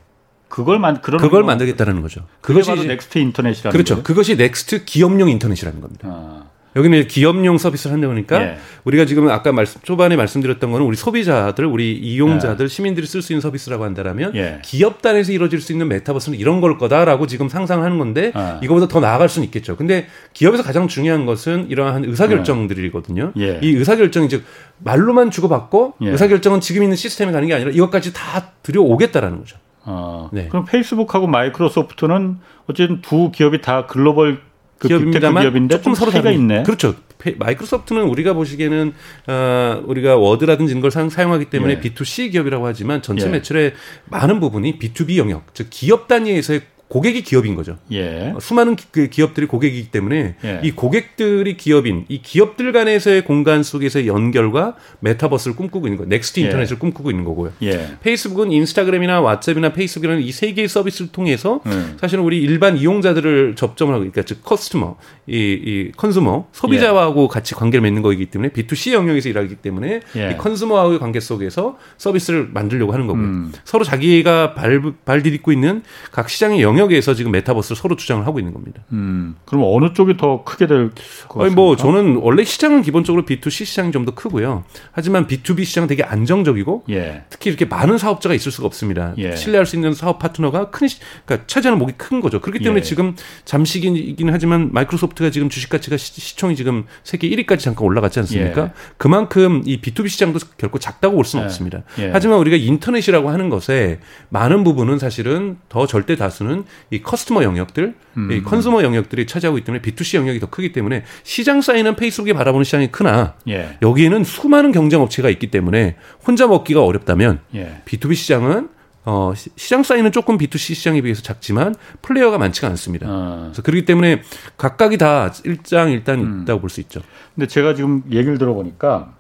S1: 그걸 만 그런
S3: 그걸 만들겠다는 거죠.
S1: 그것이 바로 next 인터넷이라는
S3: 그렇죠. 거죠? 그것이 next 기업용 인터넷이라는 겁니다. 아. 여기는 기업용 서비스를 한다 보니까 예. 우리가 지금 아까 말씀 초반에 말씀드렸던 거는 우리 소비자들, 우리 이용자들, 예. 시민들이 쓸 수 있는 서비스라고 한다면 예. 기업 단에서 이루어질 수 있는 메타버스는 이런 걸 거다라고 지금 상상하는 건데 아. 이거보다 더 나아갈 수는 있겠죠. 근데 기업에서 가장 중요한 것은 이러한 의사결정들이거든요.
S1: 예.
S3: 이 의사결정이 즉 말로만 주고받고 예. 의사결정은 지금 있는 시스템에 가는 게 아니라 이것까지 다 들여오겠다라는 거죠.
S1: 아, 네. 그럼 페이스북하고 마이크로소프트는 어쨌든 두 기업이 다 글로벌 그 기업입니다만 기업인데 조금 서로 다가 있네.
S3: 그렇죠. 마이크로소프트는 우리가 보시기에는 어, 우리가 워드라든지 이런 걸 사용하기 때문에 예. B2C 기업이라고 하지만 전체 예. 매출의 많은 부분이 B2B 영역, 즉 기업 단위에서의 고객이 기업인 거죠.
S1: 예.
S3: 수많은 그 기업들이 고객이기 때문에 예. 이 고객들이 기업인 이 기업들 간에서의 공간 속에서의 연결과 메타버스를 꿈꾸고 있는 거예요. next 예. 인터넷을 예. 꿈꾸고 있는 거고요.
S1: 예.
S3: 페이스북은 인스타그램이나 왓츠앱이나 페이스북이라는 이 세 개의 서비스를 통해서 음. 사실은 우리 일반 이용자들을 접점을 하고 그러니까 즉 customer, 이, 이 consumer, 소비자하고 예. 같이 관계를 맺는 거이기 때문에 B2C 영역에서 일하기 때문에 이 consumer와의 관계 속에서 서비스를 만들려고 하는 거고요. 음. 서로 자기가 발, 발 디딛고 있는 각 시장의 영역 영역에서 지금 메타버스를 서로 주장을 하고 있는 겁니다.
S1: 음, 그럼 어느 쪽이 더 크게 될 것 같습니까?
S3: 뭐 저는 원래 시장은 기본적으로 B2C 시장이 좀 더 크고요. 하지만 B2B 시장은 되게 안정적이고
S1: 예.
S3: 특히 이렇게 많은 사업자가 있을 수가 없습니다. 예. 신뢰할 수 있는 사업 파트너가 큰, 그러니까 차지하는 목이 큰 거죠. 그렇기 때문에 예. 지금 잠시긴 하지만 마이크로소프트가 지금 주식 가치가 시, 총이 지금 세계 1위까지 잠깐 올라갔지 않습니까? 예. 그만큼 이 B2B 시장도 결코 작다고 볼 수는 예. 없습니다.
S1: 예.
S3: 하지만 우리가 인터넷이라고 하는 것에 많은 부분은 사실은 더 절대 다수는 이 customer 영역들, 음. 이 consumer 영역들이 차지하고 있기 때문에 B2C 영역이 더 크기 때문에 시장 사이즈는 페이스북이 바라보는 시장이 크나
S1: 예.
S3: 여기에는 수많은 경쟁 업체가 있기 때문에 혼자 먹기가 어렵다면
S1: 예.
S3: B2B 시장은 어, 시장 사이즈는 조금 B2C 시장에 비해서 작지만 플레이어가 많지가 않습니다.
S1: 어.
S3: 그래서 그렇기 때문에 각각이 다 일장 일단 음. 있다고 볼 수 있죠.
S1: 근데 제가 지금 얘기를 들어보니까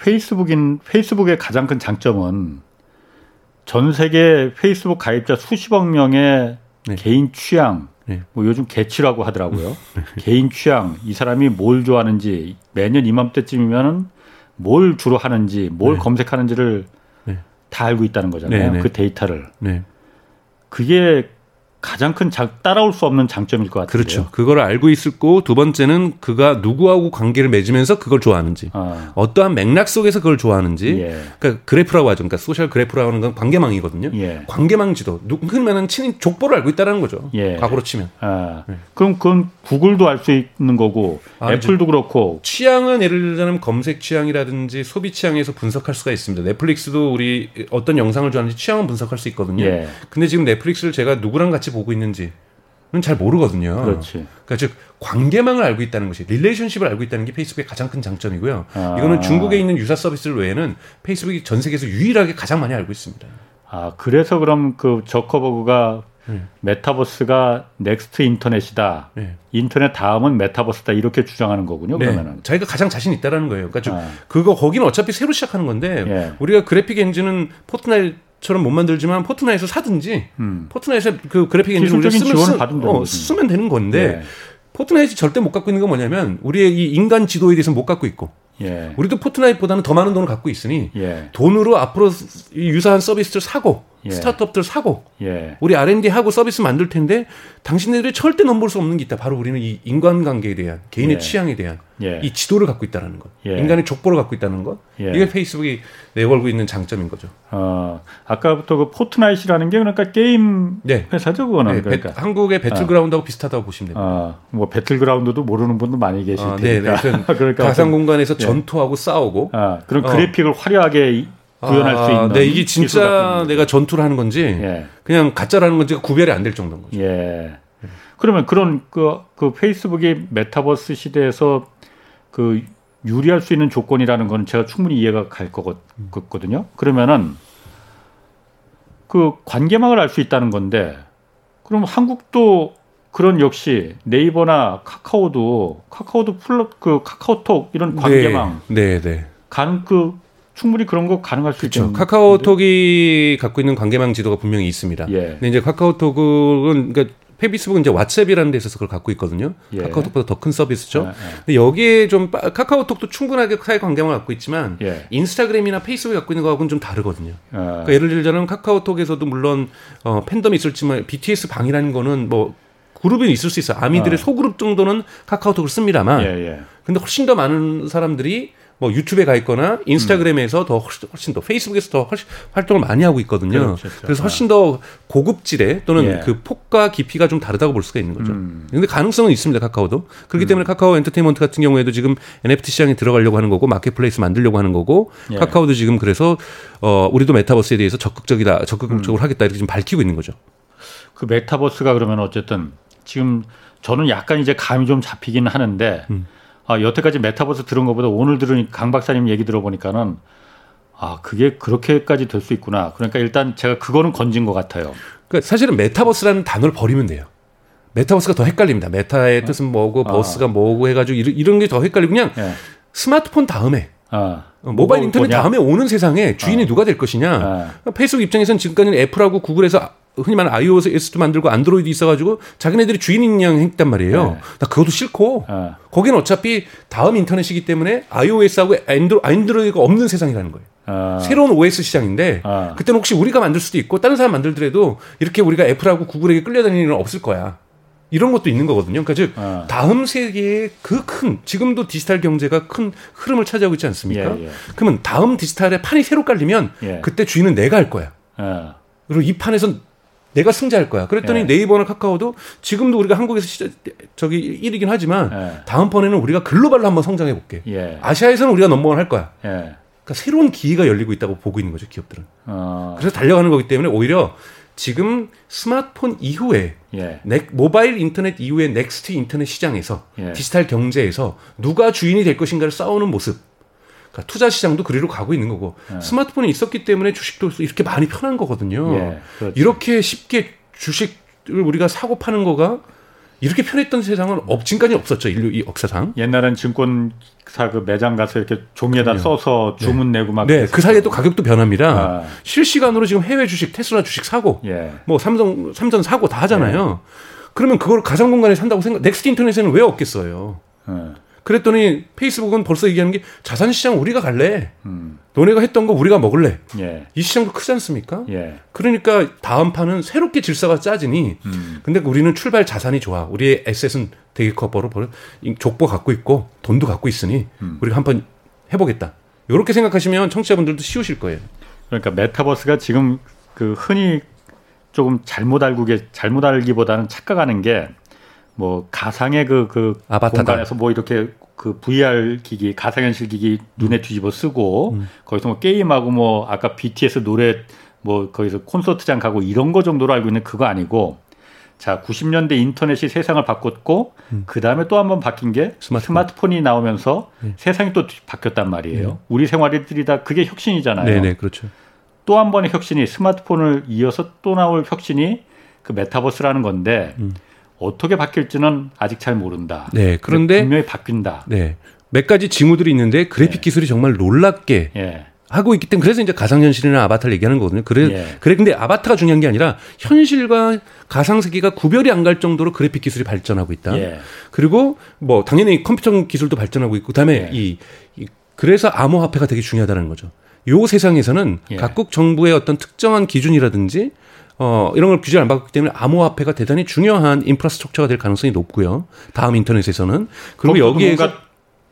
S1: 페이스북인 페이스북의 가장 큰 장점은 전 세계 페이스북 가입자 수십억 명의 네. 개인 취향, 네. 뭐 요즘 개취라고 하더라고요. 네. 개인 취향, 이 사람이 뭘 좋아하는지 매년 이맘때쯤이면은 뭘 주로 하는지, 뭘 네. 검색하는지를 네. 다 알고 있다는 거잖아요. 네, 그 데이터를. 그게 가장 큰 장, 따라올 수 없는 장점일 것 같아요.
S3: 그렇죠. 그걸 알고 있고 두 번째는 그가 누구하고 관계를 맺으면서 그걸 좋아하는지, 아. 어떠한 맥락 속에서 그걸 좋아하는지, 예. 그러니까 그래프라고 하죠. 그러니까 social graph라고 하는 건 관계망이거든요. 예. 관계망 지도. 그러면은 친인 족보를 알고 있다는 거죠. 예. 과거로 치면. 아.
S1: 네. 그럼 그건 구글도 알 수 있는 거고, 아, 애플도 그렇고.
S3: 취향은 예를 들자면 검색 취향이라든지 소비 취향에서 분석할 수가 있습니다. 넷플릭스도 우리 어떤 영상을 좋아하는지 취향은 분석할 수 있거든요. 예. 근데 지금 넷플릭스를 제가 누구랑 같이 보고 있는지는 잘 모르거든요. 그렇지. 그러니까 즉 관계망을 알고 있다는 것이 relationship을 알고 있다는 게 페이스북의 가장 큰 장점이고요. 아. 이거는 중국에 있는 유사 서비스를 외에는 페이스북이 전 세계에서 유일하게 가장 많이 알고 있습니다.
S1: 아 그래서 그럼 그 저커버그가 네. 메타버스가 next 인터넷이다. 네. 인터넷 다음은 메타버스다 이렇게 주장하는 거군요. 네. 그러면은
S3: 자기가 가장 자신 있다라는 거예요. 그러니까 아. 그거 거기는 어차피 새로 시작하는 건데 예. 우리가 그래픽 엔진은 포트나이트 처럼 못 만들지만 포트나이트에서 사든지 음. 포트나이트에 그 그래픽 엔진 우리가 쓰면, 쓰, 어, 쓰면 되는 건데 예. 포트나이트 절대 못 갖고 있는 건 뭐냐면 우리의 이 인간 지도에 대해서 못 갖고 있고 예. 우리도 포트나이트보다는 더 많은 돈을 갖고 있으니 예. 돈으로 앞으로 유사한 서비스를 사고 예. 스타트업들 사고 예. 우리 R&D 하고 서비스 만들 텐데 당신들이 절대 넘볼 수 없는 게 있다. 바로 우리는 이 인간관계에 대한 개인의 예. 취향에 대한 예. 이 지도를 갖고 있다는 것, 예. 인간의 족보를 갖고 있다는 것. 예. 이게 페이스북이 내걸고 있는 장점인 거죠.
S1: 어, 아까부터 그 포트나이트라는 게 그러니까 게임 네. 회사죠, 그거는. 네,
S3: 그러니까. 배, 한국의 배틀그라운드하고 아. 비슷하다고 보시면 됩니다. 아,
S1: 뭐 배틀그라운드도 모르는 분도 많이 계실 아, 테니까.
S3: 네, 네. 그러니까 가상 공간에서 전투하고 싸우고.
S1: 아, 그런 어. 그래픽을 화려하게 구현할 아, 수 있는.
S3: 네, 이게 진짜 내가 전투를 하는 건지 예. 그냥 가짜라는 건지가 구별이 안 될 정도인 거죠. 예.
S1: 그러면 그런 그, 그 페이스북이 메타버스 시대에서 그 유리할 수 있는 조건이라는 거는 제가 충분히 이해가 갈 거거든요. 그러면은 그 관계망을 알 수 있다는 건데 그럼 한국도 그런 역시 네이버나 카카오도 카카오도 플러 그 카카오톡 이런 네. 관계망 네, 네, 네. 간그 충분히 그런 거 가능할 수 그렇죠. 있죠.
S3: 카카오톡이 갖고 있는 관계망 지도가 분명히 있습니다. 예. 근데 이제 카카오톡은 그러니까 페이스북은 이제 왓츠앱이라는 데 있어서 그걸 갖고 있거든요. 예. 카카오톡보다 더 큰 서비스죠. 예, 예. 근데 여기에 좀 카카오톡도 충분하게 사회 관계망을 갖고 있지만 예. 인스타그램이나 페이스북이 갖고 있는 거하고는 좀 다르거든요. 아. 그러니까 예를 들자면 카카오톡에서도 물론 어, 팬덤이 있을지만 BTS 방이라는 거는 뭐 그룹이 있을 수 있어요. 아미들의 아. 소그룹 정도는 카카오톡을 씁니다만, 예, 예. 근데 훨씬 더 많은 사람들이 뭐 유튜브에 가 있거나 인스타그램에서 음. 더 훨씬, 훨씬, 더 페이스북에서 더 훨씬 활동을 많이 하고 있거든요. 그렇죠, 그렇죠. 그래서 훨씬 더 고급지대 또는 예. 그 폭과 깊이가 좀 다르다고 볼 수가 있는 거죠. 음. 근데 가능성은 있습니다. 카카오도. 그렇기 음. 때문에 카카오 엔터테인먼트 같은 경우에도 지금 NFT 시장에 들어가려고 하는 거고 marketplace 만들려고 하는 거고 예. 카카오도 지금 그래서 어 우리도 메타버스에 대해서 적극적이다, 적극적으로 음. 하겠다 이렇게 좀 밝히고 있는 거죠.
S1: 그 메타버스가 그러면 어쨌든 지금 저는 약간 이제 감이 좀 잡히긴 하는데 음. 아, 여태까지 메타버스 들은 것보다 오늘 들은 강 박사님 얘기 들어보니까는 아, 그게 그렇게까지 될 수 있구나. 그러니까 일단 제가 그거는 건진 것 같아요.
S3: 그러니까 사실은 메타버스라는 단어를 버리면 돼요. 메타버스가 더 헷갈립니다. meta의 네. 뜻은 뭐고 아. verse가 뭐고 해가지고 이런, 이런 게 더 헷갈리고 그냥 네. 스마트폰 다음에 아. 어, 모바일 인터넷 뭐냐? 다음에 오는 세상에 주인이 아. 누가 될 것이냐. 아. 페이스북 입장에서는 지금까지는 애플하고 구글에서 흔히 말하는 iOS도 만들고 안드로이드 있어가지고 자기네들이 주인인 양 했단 말이에요. 네. 나 그것도 싫고 네. 거기는 어차피 다음 인터넷이기 때문에 iOS하고 안드로, 안드로이드가 없는 세상이라는 거예요. 아. 새로운 OS 시장인데 아. 그때는 혹시 우리가 만들 수도 있고 다른 사람 만들더라도 이렇게 우리가 애플하고 구글에게 끌려다니는 일은 없을 거야. 이런 것도 있는 거거든요. 그러니까 즉 아. 다음 세계의 그 큰 지금도 디지털 경제가 큰 흐름을 차지하고 있지 않습니까? 예, 예. 그러면 다음 디지털의 판이 새로 깔리면 예. 그때 주인은 내가 할 거야. 아. 그리고 이 판에선 내가 승자할 거야. 그랬더니 예. 네이버나 카카오도 지금도 우리가 한국에서 시저, 저기 1위긴 하지만 예. 다음번에는 우리가 글로벌로 한번 성장해 볼게. 예. 아시아에서는 우리가 넘버원 할 거야. 예. 그러니까 새로운 기회가 열리고 있다고 보고 있는 거죠, 기업들은. 어. 그래서 달려가는 거기 때문에 오히려 지금 스마트폰 이후에 예. 넥, 모바일 인터넷 이후에 next 인터넷 시장에서 예. 디지털 경제에서 누가 주인이 될 것인가를 싸우는 모습 그러니까 투자 시장도 그리로 가고 있는 거고 네. 스마트폰이 있었기 때문에 주식도 이렇게 많이 편한 거거든요. 예, 그렇죠. 이렇게 쉽게 주식을 우리가 사고 파는 거가 이렇게 편했던 세상은 업 지금까지 없었죠 인류 이 역사상.
S1: 옛날엔 증권사 그 매장 가서 이렇게 종이에다 그럼요. 써서 주문
S3: 네.
S1: 내고 막.
S3: 네, 그 사이에 또 가격도 변합니다. 아. 실시간으로 지금 해외 주식, 테슬라 주식 사고, 예. 뭐 삼성 삼전 사고 다 하잖아요. 예. 그러면 그걸 가상 공간에 산다고 생각. next 인터넷에는 왜 없겠어요? 예. 그랬더니 페이스북은 벌써 얘기하는 게 자산 시장 우리가 갈래. 음. 너네가 했던 거 우리가 먹을래. 예. 이 시장도 크지 않습니까? 예. 그러니까 다음 판은 새롭게 질서가 짜지니. 음. 근데 우리는 출발 자산이 좋아. 우리의 asset은 되게 커 버려 버려. 족보 갖고 있고 돈도 갖고 있으니 음. 우리가 한번 해보겠다. 이렇게 생각하시면 청취자분들도 쉬우실 거예요.
S1: 그러니까 메타버스가 지금 그 흔히 조금 잘못 알고 계 잘못 알기보다는 착각하는 게 뭐 가상의 그, 그 아바타다. 공간에서 뭐 이렇게 그 VR 기기, 가상현실 기기 눈에 음. 뒤집어 쓰고 음. 거기서 뭐 게임하고 뭐 아까 BTS 노래 뭐 거기서 콘서트장 가고 이런 거 정도로 알고 있는 그거 아니고 자 90년대 인터넷이 세상을 바꿨고 음. 그 다음에 또 한 번 바뀐 게 스마트폰. 이 나오면서 네. 세상이 또 바뀌었단 말이에요. 네. 우리 생활들이 다 그게 혁신이잖아요.
S3: 네네 네, 그렇죠.
S1: 또 한 번의 혁신이 스마트폰을 이어서 또 나올 혁신이 그 메타버스라는 건데. 음. 어떻게 바뀔지는 아직 잘 모른다.
S3: 네, 그런데
S1: 분명히 바뀐다.
S3: 네, 몇 가지 징후들이 있는데 그래픽 네. 기술이 정말 놀랍게 네. 하고 있기 때문에 그래서 이제 가상현실이나 아바타를 얘기하는 거거든요. 그래, 예. 그래 근데 아바타가 중요한 게 아니라 현실과 가상세계가 구별이 안 갈 정도로 그래픽 기술이 발전하고 있다. 예. 그리고 뭐 당연히 컴퓨터 기술도 발전하고 있고 그 다음에 예. 이, 이 그래서 암호화폐가 되게 중요하다는 거죠. 요 세상에서는 예. 각국 정부의 어떤 특정한 기준이라든지 어, 이런 걸 규제를 안 받기 때문에 암호화폐가 대단히 중요한 인프라스트럭처가 될 가능성이 높고요. 다음 인터넷에서는 그리고 여기에서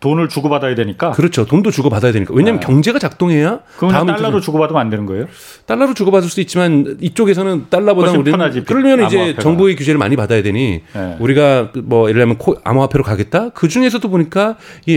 S1: 돈을 주고받아야 되니까.
S3: 그렇죠. 돈도 주고받아야 되니까. 왜냐하면 아. 경제가 작동해야.
S1: 그럼 다음 달러로 인터넷... 주고받으면 안 되는 거예요?
S3: 달러로 주고받을 수도 있지만 이쪽에서는 달러보다 우리는 편하지, 그러면 이제 암호화폐가. 정부의 규제를 많이 받아야 되니 네. 우리가 뭐 예를 들면 코, 암호화폐로 가겠다. 그 중에서도 보니까 이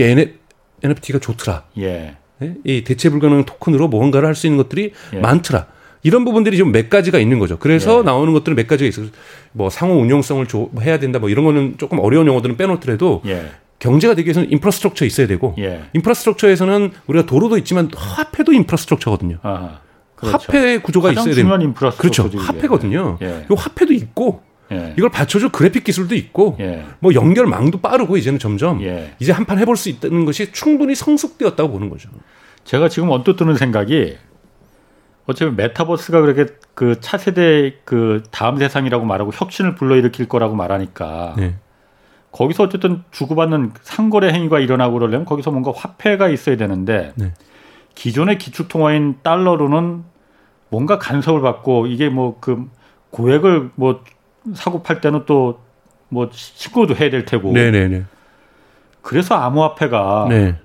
S3: NFT가 좋더라. 예. 네? 이 대체 불가능 토큰으로 뭔가를 할 수 있는 것들이 예. 많더라. 이런 부분들이 좀 몇 가지가 있는 거죠. 그래서 예. 나오는 것들은 몇 가지가 있어요. 뭐 상호 운용성을 조, 해야 된다 뭐 이런 거는 조금 어려운 용어들은 빼놓더라도 예. 경제가 되기 위해서는 infrastructure 있어야 되고 예. infrastructure에서는 우리가 도로도 있지만 화폐도 infrastructure거든요. 아, 그렇죠. 화폐 구조가 있어야 되는 그렇죠. 화폐거든요. 예. 이 화폐도 있고 예. 이걸 받쳐줄 그래픽 기술도 있고 예. 뭐 연결망도 빠르고 이제는 점점 예. 이제 한 판 해볼 수 있다는 것이 충분히 성숙되었다고 보는 거죠.
S1: 제가 지금 언뜻 드는 생각이 어차피 메타버스가 그렇게 그 차세대 그 다음 세상이라고 말하고 혁신을 불러일으킬 거라고 말하니까 네. 거기서 어쨌든 주고받는 상거래 행위가 일어나고 그러려면 거기서 뭔가 화폐가 있어야 되는데 네. 기존의 기축통화인 달러로는 뭔가 간섭을 받고 이게 뭐 그 고액을 뭐 사고 팔 때는 또 뭐 신고도 해야 될 테고. 네네네. 네, 네. 그래서 암호화폐가 네.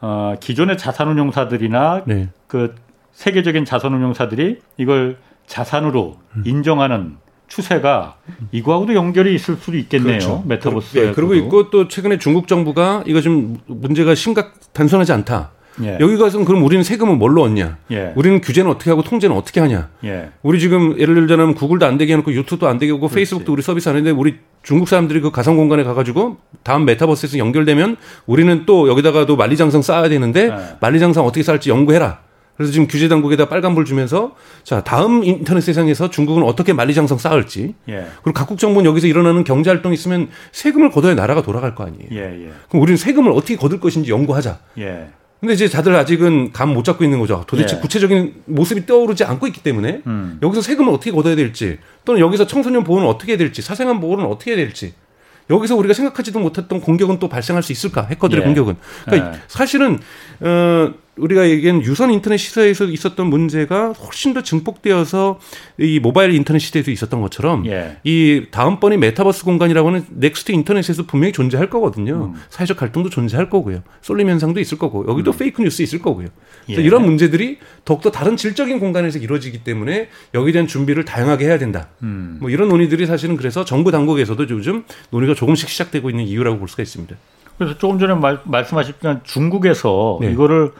S1: 어, 기존의 자산운용사들이나 네. 그 세계적인 자산운용사들이 이걸 자산으로 음. 인정하는 추세가 이거하고도 연결이 있을 수도 있겠네요. 그렇죠. 메타버스. 네,
S3: 그리고 있고 또 최근에 중국 정부가 이거 좀 문제가 심각 단순하지 않다. 예. 여기 가서는 그럼 우리는 세금은 뭘로 얻냐? 예. 우리는 규제는 어떻게 하고 통제는 어떻게 하냐? 예. 우리 지금 예를 들자면 구글도 안 되게 해놓고 유튜브도 안 되게 하고 그렇지. 페이스북도 우리 서비스 안 했는데 우리 중국 사람들이 그 가상 공간에 가가지고 다음 메타버스에서 연결되면 우리는 또 여기다가도 만리장성 쌓아야 되는데 예. 만리장성 어떻게 쌓을지 연구해라. 그래서 지금 규제 당국에다 빨간불 주면서 자 다음 인터넷 세상에서 중국은 어떻게 만리장성 쌓을지 예. 그리고 각국 정부는 여기서 일어나는 경제 활동 이 있으면 세금을 걷어야 나라가 돌아갈 거 아니에요. 예, 예. 그럼 우리는 세금을 어떻게 거둘 것인지 연구하자. 예. 근데 이제 다들 아직은 감 못 잡고 있는 거죠. 도대체 예. 구체적인 모습이 떠오르지 않고 있기 때문에 음. 여기서 세금을 어떻게 걷어야 될지 또는 여기서 청소년 보호는 어떻게 해야 될지 사생활 보호는 어떻게 해야 될지 여기서 우리가 생각하지도 못했던 공격은 또 발생할 수 있을까? 해커들의 예. 공격은. 그러니까 예. 사실은 어 우리가 얘기한 유선 인터넷 시대에서 있었던 문제가 훨씬 더 증폭되어서 이 모바일 인터넷 시대에도 있었던 것처럼 예. 이 다음번에 메타버스 공간이라고 하는 next 인터넷에서 분명히 존재할 거거든요. 음. 사회적 갈등도 존재할 거고요. 쏠림 현상도 있을 거고 여기도 음. fake news 있을 거고요. 예. 이런 문제들이 더욱더 다른 질적인 공간에서 이루어지기 때문에 여기에 대한 준비를 다양하게 해야 된다. 음. 뭐 이런 논의들이 사실은 그래서 정부 당국에서도 요즘 논의가 조금씩 시작되고 있는 이유라고 볼 수가 있습니다.
S1: 그래서 조금 전에 말, 말씀하셨지만 중국에서 네. 이거를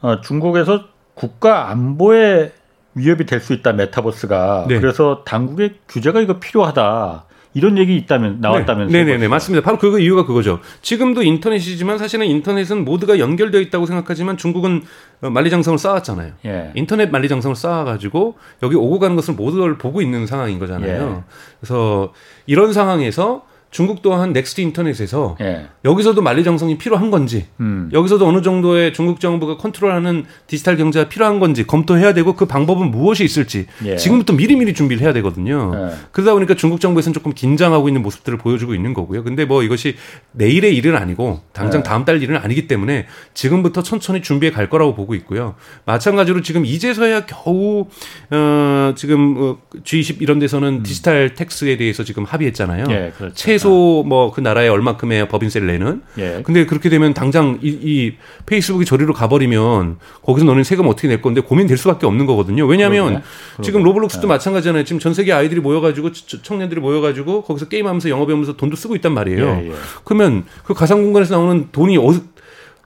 S1: 어, 중국에서 국가 안보에 위협이 될 수 있다 메타버스가 네. 그래서 당국의 규제가 이거 필요하다. 이런 얘기 있다면 나왔다면서
S3: 네, 네, 네, 맞습니다. 바로 그 이유가 그거죠. 지금도 인터넷이지만 사실은 인터넷은 모두가 연결되어 있다고 생각하지만 중국은 어, 만리장성을 쌓았잖아요. 예. 인터넷 만리장성을 쌓아가지고 여기 오고 가는 것을 모두를 보고 있는 상황인 거잖아요. 예. 그래서 이런 상황에서 중국 또한 next 인터넷에서 예. 여기서도 만리장성이 필요한 건지 음. 여기서도 어느 정도의 중국 정부가 컨트롤하는 디지털 경제가 필요한 건지 검토해야 되고 그 방법은 무엇이 있을지 예. 지금부터 미리미리 준비를 해야 되거든요. 예. 그러다 보니까 중국 정부에서는 조금 긴장하고 있는 모습들을 보여주고 있는 거고요. 근데 뭐 이것이 내일의 일은 아니고 당장 예. 다음 달 일은 아니기 때문에 지금부터 천천히 준비해 갈 거라고 보고 있고요. 마찬가지로 지금 이제서야 겨우 어 지금 어, G20 이런 데서는 음. 디지털 텍스에 대해서 지금 합의했잖아요. 예, 그렇죠. 최소 뭐 그 나라에 얼마큼의 법인세를 내는. 예. 근데 그렇게 되면 당장 이, 이 페이스북이 저리로 가버리면 거기서 너는 세금 어떻게 낼 건데 고민될 수밖에 없는 거거든요. 왜냐하면 지금 로블록스도 예. 마찬가지잖아요. 지금 전 세계 아이들이 모여가지고 청년들이 모여가지고 거기서 게임하면서 영업하면서 돈도 쓰고 있단 말이에요. 예, 예. 그러면 그 가상 공간에서 나오는 돈이 어,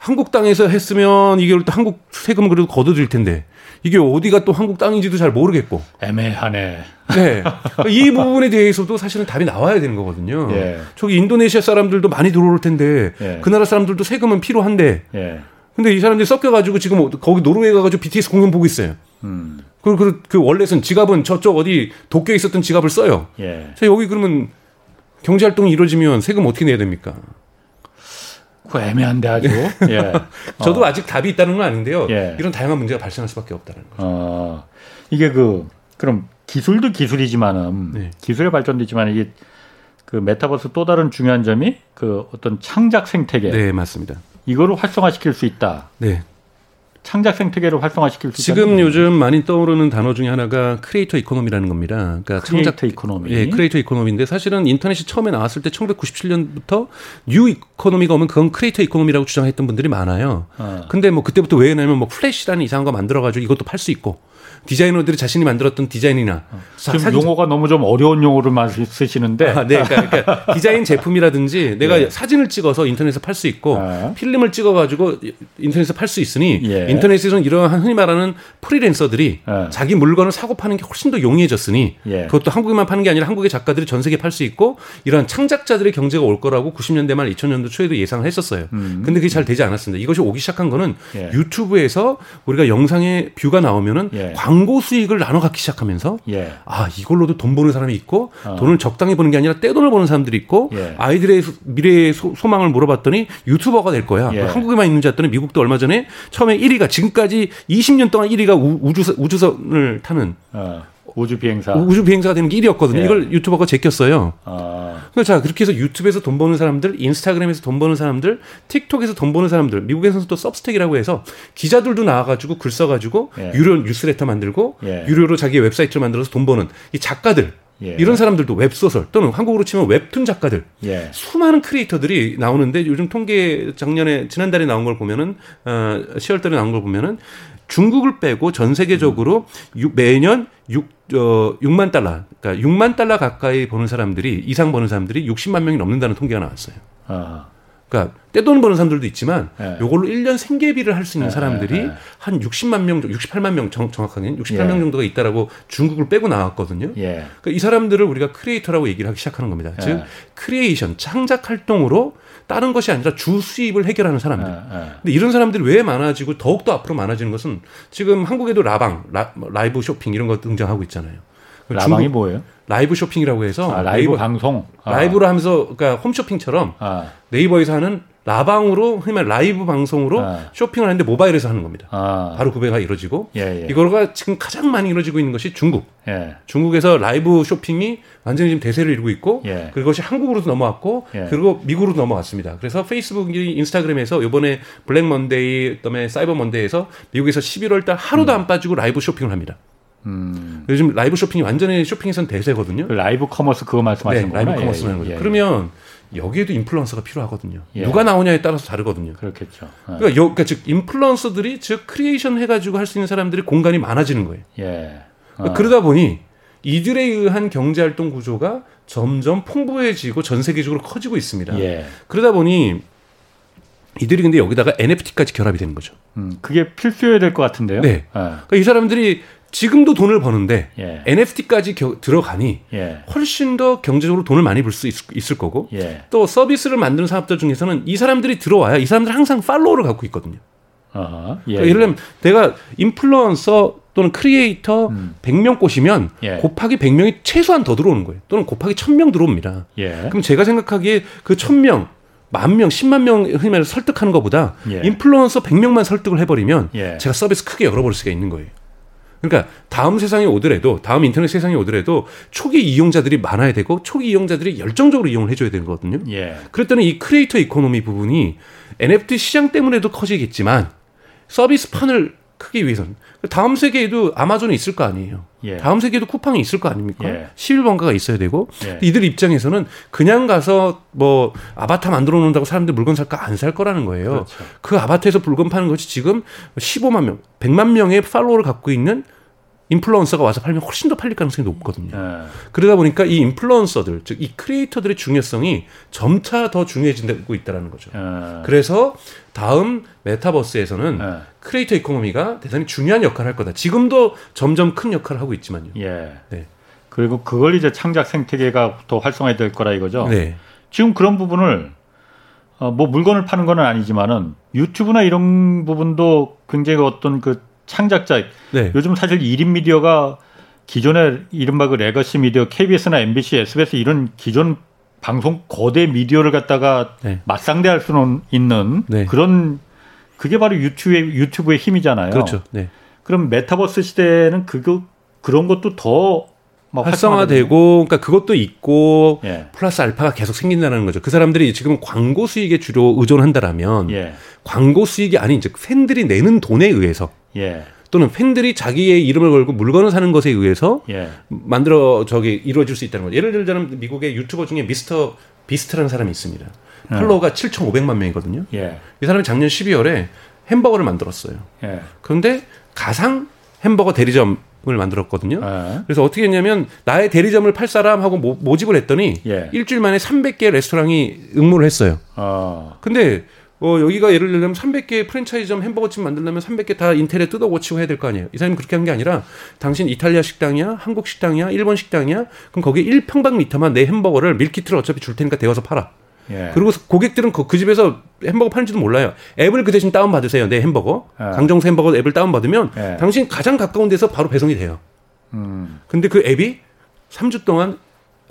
S3: 한국 땅에서 했으면 이게 또 한국 세금을 그래도 걷어들 텐데 이게 어디가 또 한국 땅인지도 잘 모르겠고
S1: 애매하네.
S3: 네. 이 부분에 대해서도 사실은 답이 나와야 되는 거거든요. 예. 저기 인도네시아 사람들도 많이 들어올 텐데 예. 그 나라 사람들도 세금은 필요한데. 예. 근데 이 사람들이 섞여가지고 지금 거기 노르웨이 가가지고 BTS 공연 보고 있어요. 음. 그, 그, 그 원래는 지갑은 저쪽 어디 도쿄에 있었던 지갑을 써요. 예. 자, 여기 그러면 경제 활동이 이루어지면 세금 어떻게 내야 됩니까?
S1: 그 애매한데 아주. 예.
S3: 저도 어. 아직 답이 있다는 건 아닌데요. 예. 이런 다양한 문제가 발생할 수밖에 없다는 거죠. 어.
S1: 이게 그 그럼 기술도 기술이지만은 네. 기술의 발전도 있지만 이게 그 메타버스 또 다른 중요한 점이 그 어떤 창작 생태계.
S3: 네, 맞습니다.
S1: 이거를 활성화시킬 수 있다. 네. 창작 생태계를 활성화시킬 수
S3: 지금 있다는 요즘 많이 떠오르는 단어 중에 하나가 creator economy라는 겁니다.
S1: 그러니까 크리에이터 창작 economy.
S3: 예, creator economy인데 사실은 인터넷이 처음에 나왔을 때 1997년부터 new economy가 오면 그건 creator economy라고 주장했던 분들이 많아요. 어. 근데 뭐 그때부터 왜 했냐면 뭐 플래시라는 이상한 거 만들어 가지고 이것도 팔 수 있고 디자이너들이 자신이 만들었던 디자인이나
S1: 어. 지금 사 용어가 너무 좀 어려운 용어를 쓰시는데
S3: 아, 네, 그러니까, 그러니까, 디자인 제품이라든지 내가 네. 사진을 찍어서 인터넷에 팔수 있고 네. 필름을 찍어가지고 인터넷에 팔수 있으니 예. 인터넷에서는 이러한 흔히 말하는 프리랜서들이 네. 자기 물건을 사고 파는 게 훨씬 더 용이해졌으니 예. 그것도 한국에만 파는 게 아니라 한국의 작가들이 전 세계에 팔 수 있고 이러한 창작자들의 경제가 올 거라고 90년대 말 2000년도 초에도 예상을 했었어요. 음. 근데 그게 잘 되지 않았습니다. 이것이 오기 시작한 거는 예. 유튜브에서 우리가 영상에 뷰가 나오면은 예. 광고 수익을 나눠 갖기 시작하면서 예. 아 이걸로도 돈 버는 사람이 있고 어. 돈을 적당히 버는 게 아니라 떼돈을 버는 사람들이 있고 예. 아이들의 미래의 소, 망을 물어봤더니 유튜버가 될 거야. 예. 한국에만 있는지 했더니 미국도 얼마 전에 처음에 1위가 지금까지 20년 동안 1위가 우, 주선 우주선을 타는 어.
S1: 우주 비행사
S3: 우주 비행사가 되는 게 1위였거든요. 예. 이걸 유튜버가 제꼈어요. 아. 그러니까 자 그렇게 해서 유튜브에서 돈 버는 사람들, 인스타그램에서 돈 버는 사람들, 틱톡에서 돈 버는 사람들, 미국에서는 또 Substack이라고 해서 기자들도 나와가지고 글 써가지고 예. 유료 뉴스레터 만들고 예. 유료로 자기 웹사이트를 만들어서 돈 버는 이 작가들. 예. 이런 사람들도 웹소설 또는 한국으로 치면 웹툰 작가들 예. 수많은 creator들이 나오는데 요즘 통계 작년에 지난달에 나온 걸 보면은 어 10월달에 나온 걸 보면은 중국을 빼고 전 세계적으로 음. 매년 6, 어, 6만 달러, 그러니까 6만 달러 가까이 버는 사람들이, 이상 버는 사람들이 60만 명이 넘는다는 통계가 나왔어요. 아. 그러니까 떼돈 버는 사람들도 있지만 예. 요걸로 1년 생계비를 할 수 있는 예, 사람들이 예, 예. 한 60만 명, 68만 명 정, 확하게는 68만 예. 정도가 있다라고 중국을 빼고 나왔거든요. 예. 그러니까 이 사람들을 우리가 creator라고 얘기를 하기 시작하는 겁니다. 즉 creation, 창작 활동으로 다른 것이 아니라 주 수입을 해결하는 사람들. 네, 네. 근데 이런 사람들이 왜 많아지고 더욱더 앞으로 많아지는 것은 지금 한국에도 라방, 라, 이브 쇼핑 이런 거 등장하고 있잖아요.
S1: 라방이 뭐예요?
S3: 라이브 쇼핑이라고 해서
S1: 아, 라이브 네이버, 방송
S3: 아. 라이브로 하면서 그러니까 홈쇼핑처럼 아. 네이버에서 하는 라방으로 흔히 말 라이브 방송으로 아. 쇼핑을 하는데 모바일에서 하는 겁니다. 아. 바로 구매가 이루어지고 예, 예. 이거가 지금 가장 많이 이루어지고 있는 것이 중국. 예. 중국에서 라이브 쇼핑이 완전히 지금 대세를 이루고 있고 예. 그것이 한국으로도 넘어왔고 예. 그리고 미국으로 넘어갔습니다. 그래서 페이스북이 인스타그램에서 이번에 블랙 먼데이 그다음에 사이버 먼데이에서 미국에서 11월 달 하루도 음. 안 빠지고 라이브 쇼핑을 합니다. 음. 요즘 라이브 쇼핑이 완전히 쇼핑에선 대세거든요.
S1: 그 라이브 커머스 그거 말씀하시는
S3: 네, 라이브 커머스 하는 거죠. 예, 예. 그러면 여기에도 인플루언서가 필요하거든요. 예. 누가 나오냐에 따라서 다르거든요.
S1: 그렇겠죠. 예.
S3: 그러니까, 여, 그러니까 즉 인플루언서들이 즉 creation 해가지고 할 수 있는 사람들이 공간이 많아지는 거예요. 예. 그러니까 어. 그러다 보니 이들에 의한 경제 활동 구조가 점점 풍부해지고 전 세계적으로 커지고 있습니다. 예. 그러다 보니 이들이 근데 여기다가 NFT까지 결합이 되는 거죠.
S1: 음, 그게 필수여야 될 것 같은데요.
S3: 네. 네. 그러니까 이 사람들이 지금도 돈을 버는데 예. NFT까지 겨, 들어가니 예. 훨씬 더 경제적으로 돈을 많이 벌수 있을 거고 예. 또 서비스를 만드는 사업들 중에서는 이 사람들이 들어와야 이 사람들 항상 팔로워를 갖고 있거든요. 어 그러니까 예를 들면 내가 인플루언서 또는 크리에이터 음. 100명 꼬시면 예. 곱하기 100명이 최소한 더 들어오는 거예요. 또는 곱하기 1000명 들어옵니다. 예. 그럼 제가 생각하기에 그 1000명, 만 명, 10만 명 흔히 말해서 설득하는 것보다 예. 인플루언서 100명만 설득을 해버리면 예. 제가 서비스 크게 열어버릴 수가 있는 거예요. 그러니까 다음 세상에 오더라도 다음 인터넷 세상에 오더라도 초기 이용자들이 많아야 되고 초기 이용자들이 열정적으로 이용을 해줘야 되거든요. 예. 그랬더니 이 크리에이터 이코노미 부분이 NFT 시장 때문에도 커지겠지만 서비스 판을 크기 위해서는 다음 세계에도 아마존이 있을 거 아니에요. 예. 다음 세계에도 쿠팡이 있을 거 아닙니까? 예. 11번가가 있어야 되고 예. 이들 입장에서는 그냥 가서 뭐 아바타 만들어 놓는다고 사람들 물건 살까 안 살 거라는 거예요. 그렇죠. 그 아바타에서 물건 파는 것이 지금 15만 명, 100만 명의 팔로워를 갖고 있는 인플루언서가 와서 팔면 훨씬 더 팔릴 가능성이 높거든요. 네. 그러다 보니까 이 인플루언서들, 즉 이 크리에이터들의 중요성이 점차 더 중요해지고 있다는 거죠. 네. 그래서 다음 메타버스에서는 네. 크리에이터 이코노미가 대단히 중요한 역할을 할 거다. 지금도 점점 큰 역할을 하고 있지만요. 예.
S1: 네. 그리고 그걸 이제 창작 생태계가 더 활성화될 거라 이거죠. 네. 지금 그런 부분을 어, 뭐 물건을 파는 건 아니지만은 유튜브나 이런 부분도 굉장히 어떤 그 창작자 네. 요즘 사실 1인 미디어가 기존의 이른바 그 레거시 미디어 KBS나 MBC, SBS 이런 기존 방송 거대 미디어를 갖다가 네. 맞상대할 수는 있는 네. 그런 그게 바로 유튜브의 유튜브의 힘이잖아요.
S3: 그렇죠. 네.
S1: 그럼 메타버스 시대는 그거 그런 것도 더
S3: 활성화되고 그러니까 그것도 있고 예. 플러스 알파가 계속 생긴다는 거죠. 그 사람들이 지금 광고 수익에 주로 의존한다라면 예. 광고 수익이 아닌 즉 팬들이 내는 돈에 의해서 예. 또는 팬들이 자기의 이름을 걸고 물건을 사는 것에 의해서 예. 만들어 저기 이루어질 수 있다는 거죠. 예를 들자면 미국의 유튜버 중에 미스터 비스트라는 사람이 있습니다. 예. 팔로워가 7,500만 명이거든요. 예. 이 사람이 작년 12월에 햄버거를 만들었어요. 예. 그런데 가상 햄버거 대리점을 만들었거든요. 예. 그래서 어떻게 했냐면 나의 대리점을 팔 사람하고 모, 집을 했더니 예. 일주일 만에 300개 레스토랑이 응모를 했어요. 어. 근데 어, 여기가 예를 들면 300개 프랜차이즈점 햄버거집 만들려면 300개 다 인테리어 뜯어 고치고 해야 될 거 아니에요. 이 사람이 그렇게 한 게 아니라 당신 이탈리아 식당이야, 한국 식당이야, 일본 식당이야. 그럼 거기 1평방미터만 내 햄버거를 밀키트를 어차피 줄 테니까 데워서 팔아. 예. 그리고 고객들은 그, 그, 집에서 햄버거 파는지도 몰라요. 앱을 그 대신 다운 받으세요. 내 햄버거. 예. 강정수 햄버거 앱을 다운 받으면 예. 당신 가장 가까운 데서 바로 배송이 돼요. 음. 근데 그 앱이 3주 동안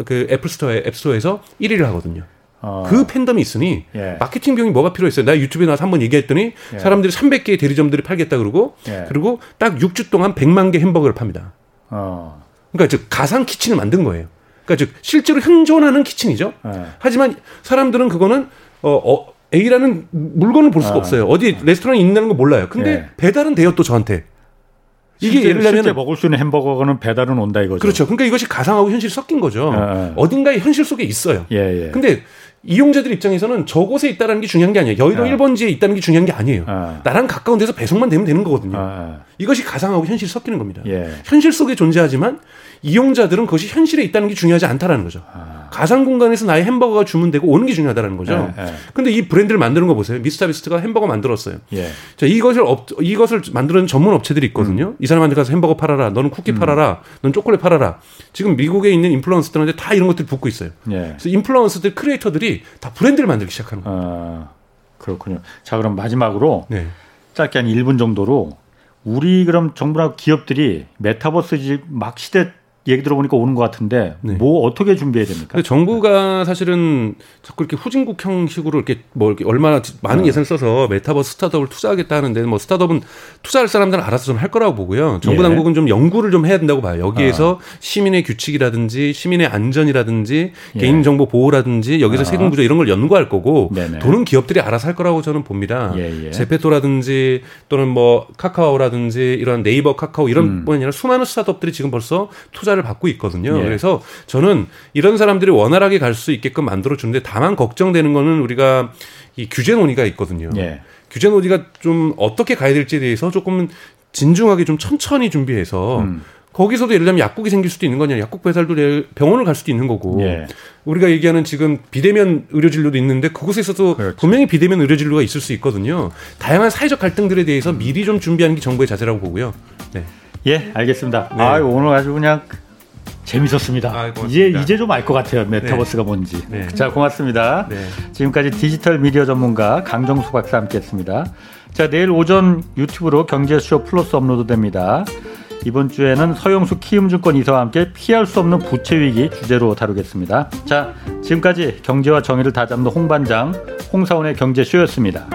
S3: 그 애플 스토어 앱스토어에서 1위를 하거든요. 어. 그 팬덤이 있으니 예. 마케팅 비용이 뭐가 필요했어요. 나 유튜브에 나와서 한번 얘기했더니 예. 사람들이 300개의 대리점들이 팔겠다 그러고 예. 그리고 딱 6주 동안 100만 개 햄버거를 팝니다. 어. 그러니까 즉 가상 키친을 만든 거예요. 그러니까 즉 실제로 현존하는 키친이죠. 예. 하지만 사람들은 그거는 어, 어 A라는 물건을 볼 수가 아. 없어요. 어디 레스토랑이 있는 거 몰라요. 근데 예. 배달은 돼요 또 저한테.
S1: 이게 예를 들면 실제 먹을 수 있는 햄버거는 배달은 온다 이거죠.
S3: 그렇죠. 그러니까 이것이 가상하고 현실이 섞인 거죠. 예. 어딘가에 현실 속에 있어요. 예, 예. 근데 이용자들 입장에서는 저곳에 있다는 게 중요한 게 아니에요. 여의도 아. 1번지에 있다는 게 중요한 게 아니에요. 아. 나랑 가까운 데서 배송만 되면 되는 거거든요. 아. 이것이 가상하고 현실이 섞이는 겁니다. 예. 현실 속에 존재하지만 이용자들은 그것이 현실에 있다는 게 중요하지 않다라는 거죠. 아. 가상 공간에서 나의 햄버거가 주문되고 오는 게 중요하다는 거죠. 예, 예. 근데 이 브랜드를 만드는 거 보세요. 미스터 비스트가 햄버거 만들었어요. 예. 자, 이것을 업, 이것을 만드는 전문 업체들이 있거든요. 음. 이 사람한테 가서 햄버거 팔아라. 너는 쿠키 음. 팔아라. 넌 초콜릿 팔아라. 지금 미국에 있는 인플루언서들한테 다 이런 것들이 붙고 있어요. 예. 그래서 인플루언서들 크리에이터들이 다 브랜드를 만들기 시작하는 거예요. 아,
S1: 그렇군요. 자, 그럼 마지막으로 네. 짧게 한 1분 정도로 우리 그럼 정부나 기업들이 메타버스 막 시대 얘기 들어보니까 오는 것 같은데 네. 뭐 어떻게 준비해야 됩니까?
S3: 정부가 사실은 자꾸 이렇게 후진국 형식으로 이렇게 뭐 이렇게 얼마나 많은 네. 예산을 써서 메타버스 스타트업을 투자하겠다 하는데 뭐 스타트업은 투자할 사람들은 알아서 좀 할 거라고 보고요. 정부 예. 당국은 좀 연구를 좀 해야 된다고 봐요. 여기에서 아. 시민의 규칙이라든지 시민의 안전이라든지 예. 개인정보 보호라든지 여기서 아. 세금 구조 이런 걸 연구할 거고 네네. 돈은 기업들이 알아서 할 거라고 저는 봅니다. 예, 예. 제페토라든지 또는 뭐 카카오라든지 이런 네이버 카카오 이런 음. 뿐 아니라 수많은 스타트업들이 지금 벌써 투자를 투자를 받고 있거든요. 예. 그래서 저는 이런 사람들이 원활하게 갈 수 있게끔 만들어 주는데 다만 걱정되는 거는 우리가 이 규제 논의가 있거든요. 예. 규제 논의가 좀 어떻게 가야 될지에 대해서 조금 진중하게 좀 천천히 준비해서 음. 거기서도 예를 들면 약국이 생길 수도 있는 거냐. 약국 배달도 병원을 갈 수도 있는 거고. 예. 우리가 얘기하는 지금 비대면 의료 진료도 있는데 그곳에서도 그렇죠. 분명히 비대면 의료 진료가 있을 수 있거든요. 다양한 사회적 갈등들에 대해서 미리 좀 준비하는 게 정부의 자세라고 보고요. 네.
S1: 예, 알겠습니다. 네. 아, 오늘 아주 그냥 재밌었습니다. 아, 이제 이제 좀 알 것 같아요. 메타버스가 네. 뭔지. 네. 자, 고맙습니다. 네. 지금까지 디지털 미디어 전문가 강정수 박사 함께했습니다. 자, 내일 오전 유튜브로 경제쇼 플러스 업로드됩니다. 이번 주에는 서영수 키움증권 이사와 함께 피할 수 없는 부채 위기 주제로 다루겠습니다. 자, 지금까지 경제와 정의를 다잡는 홍반장 홍사원의 경제쇼였습니다.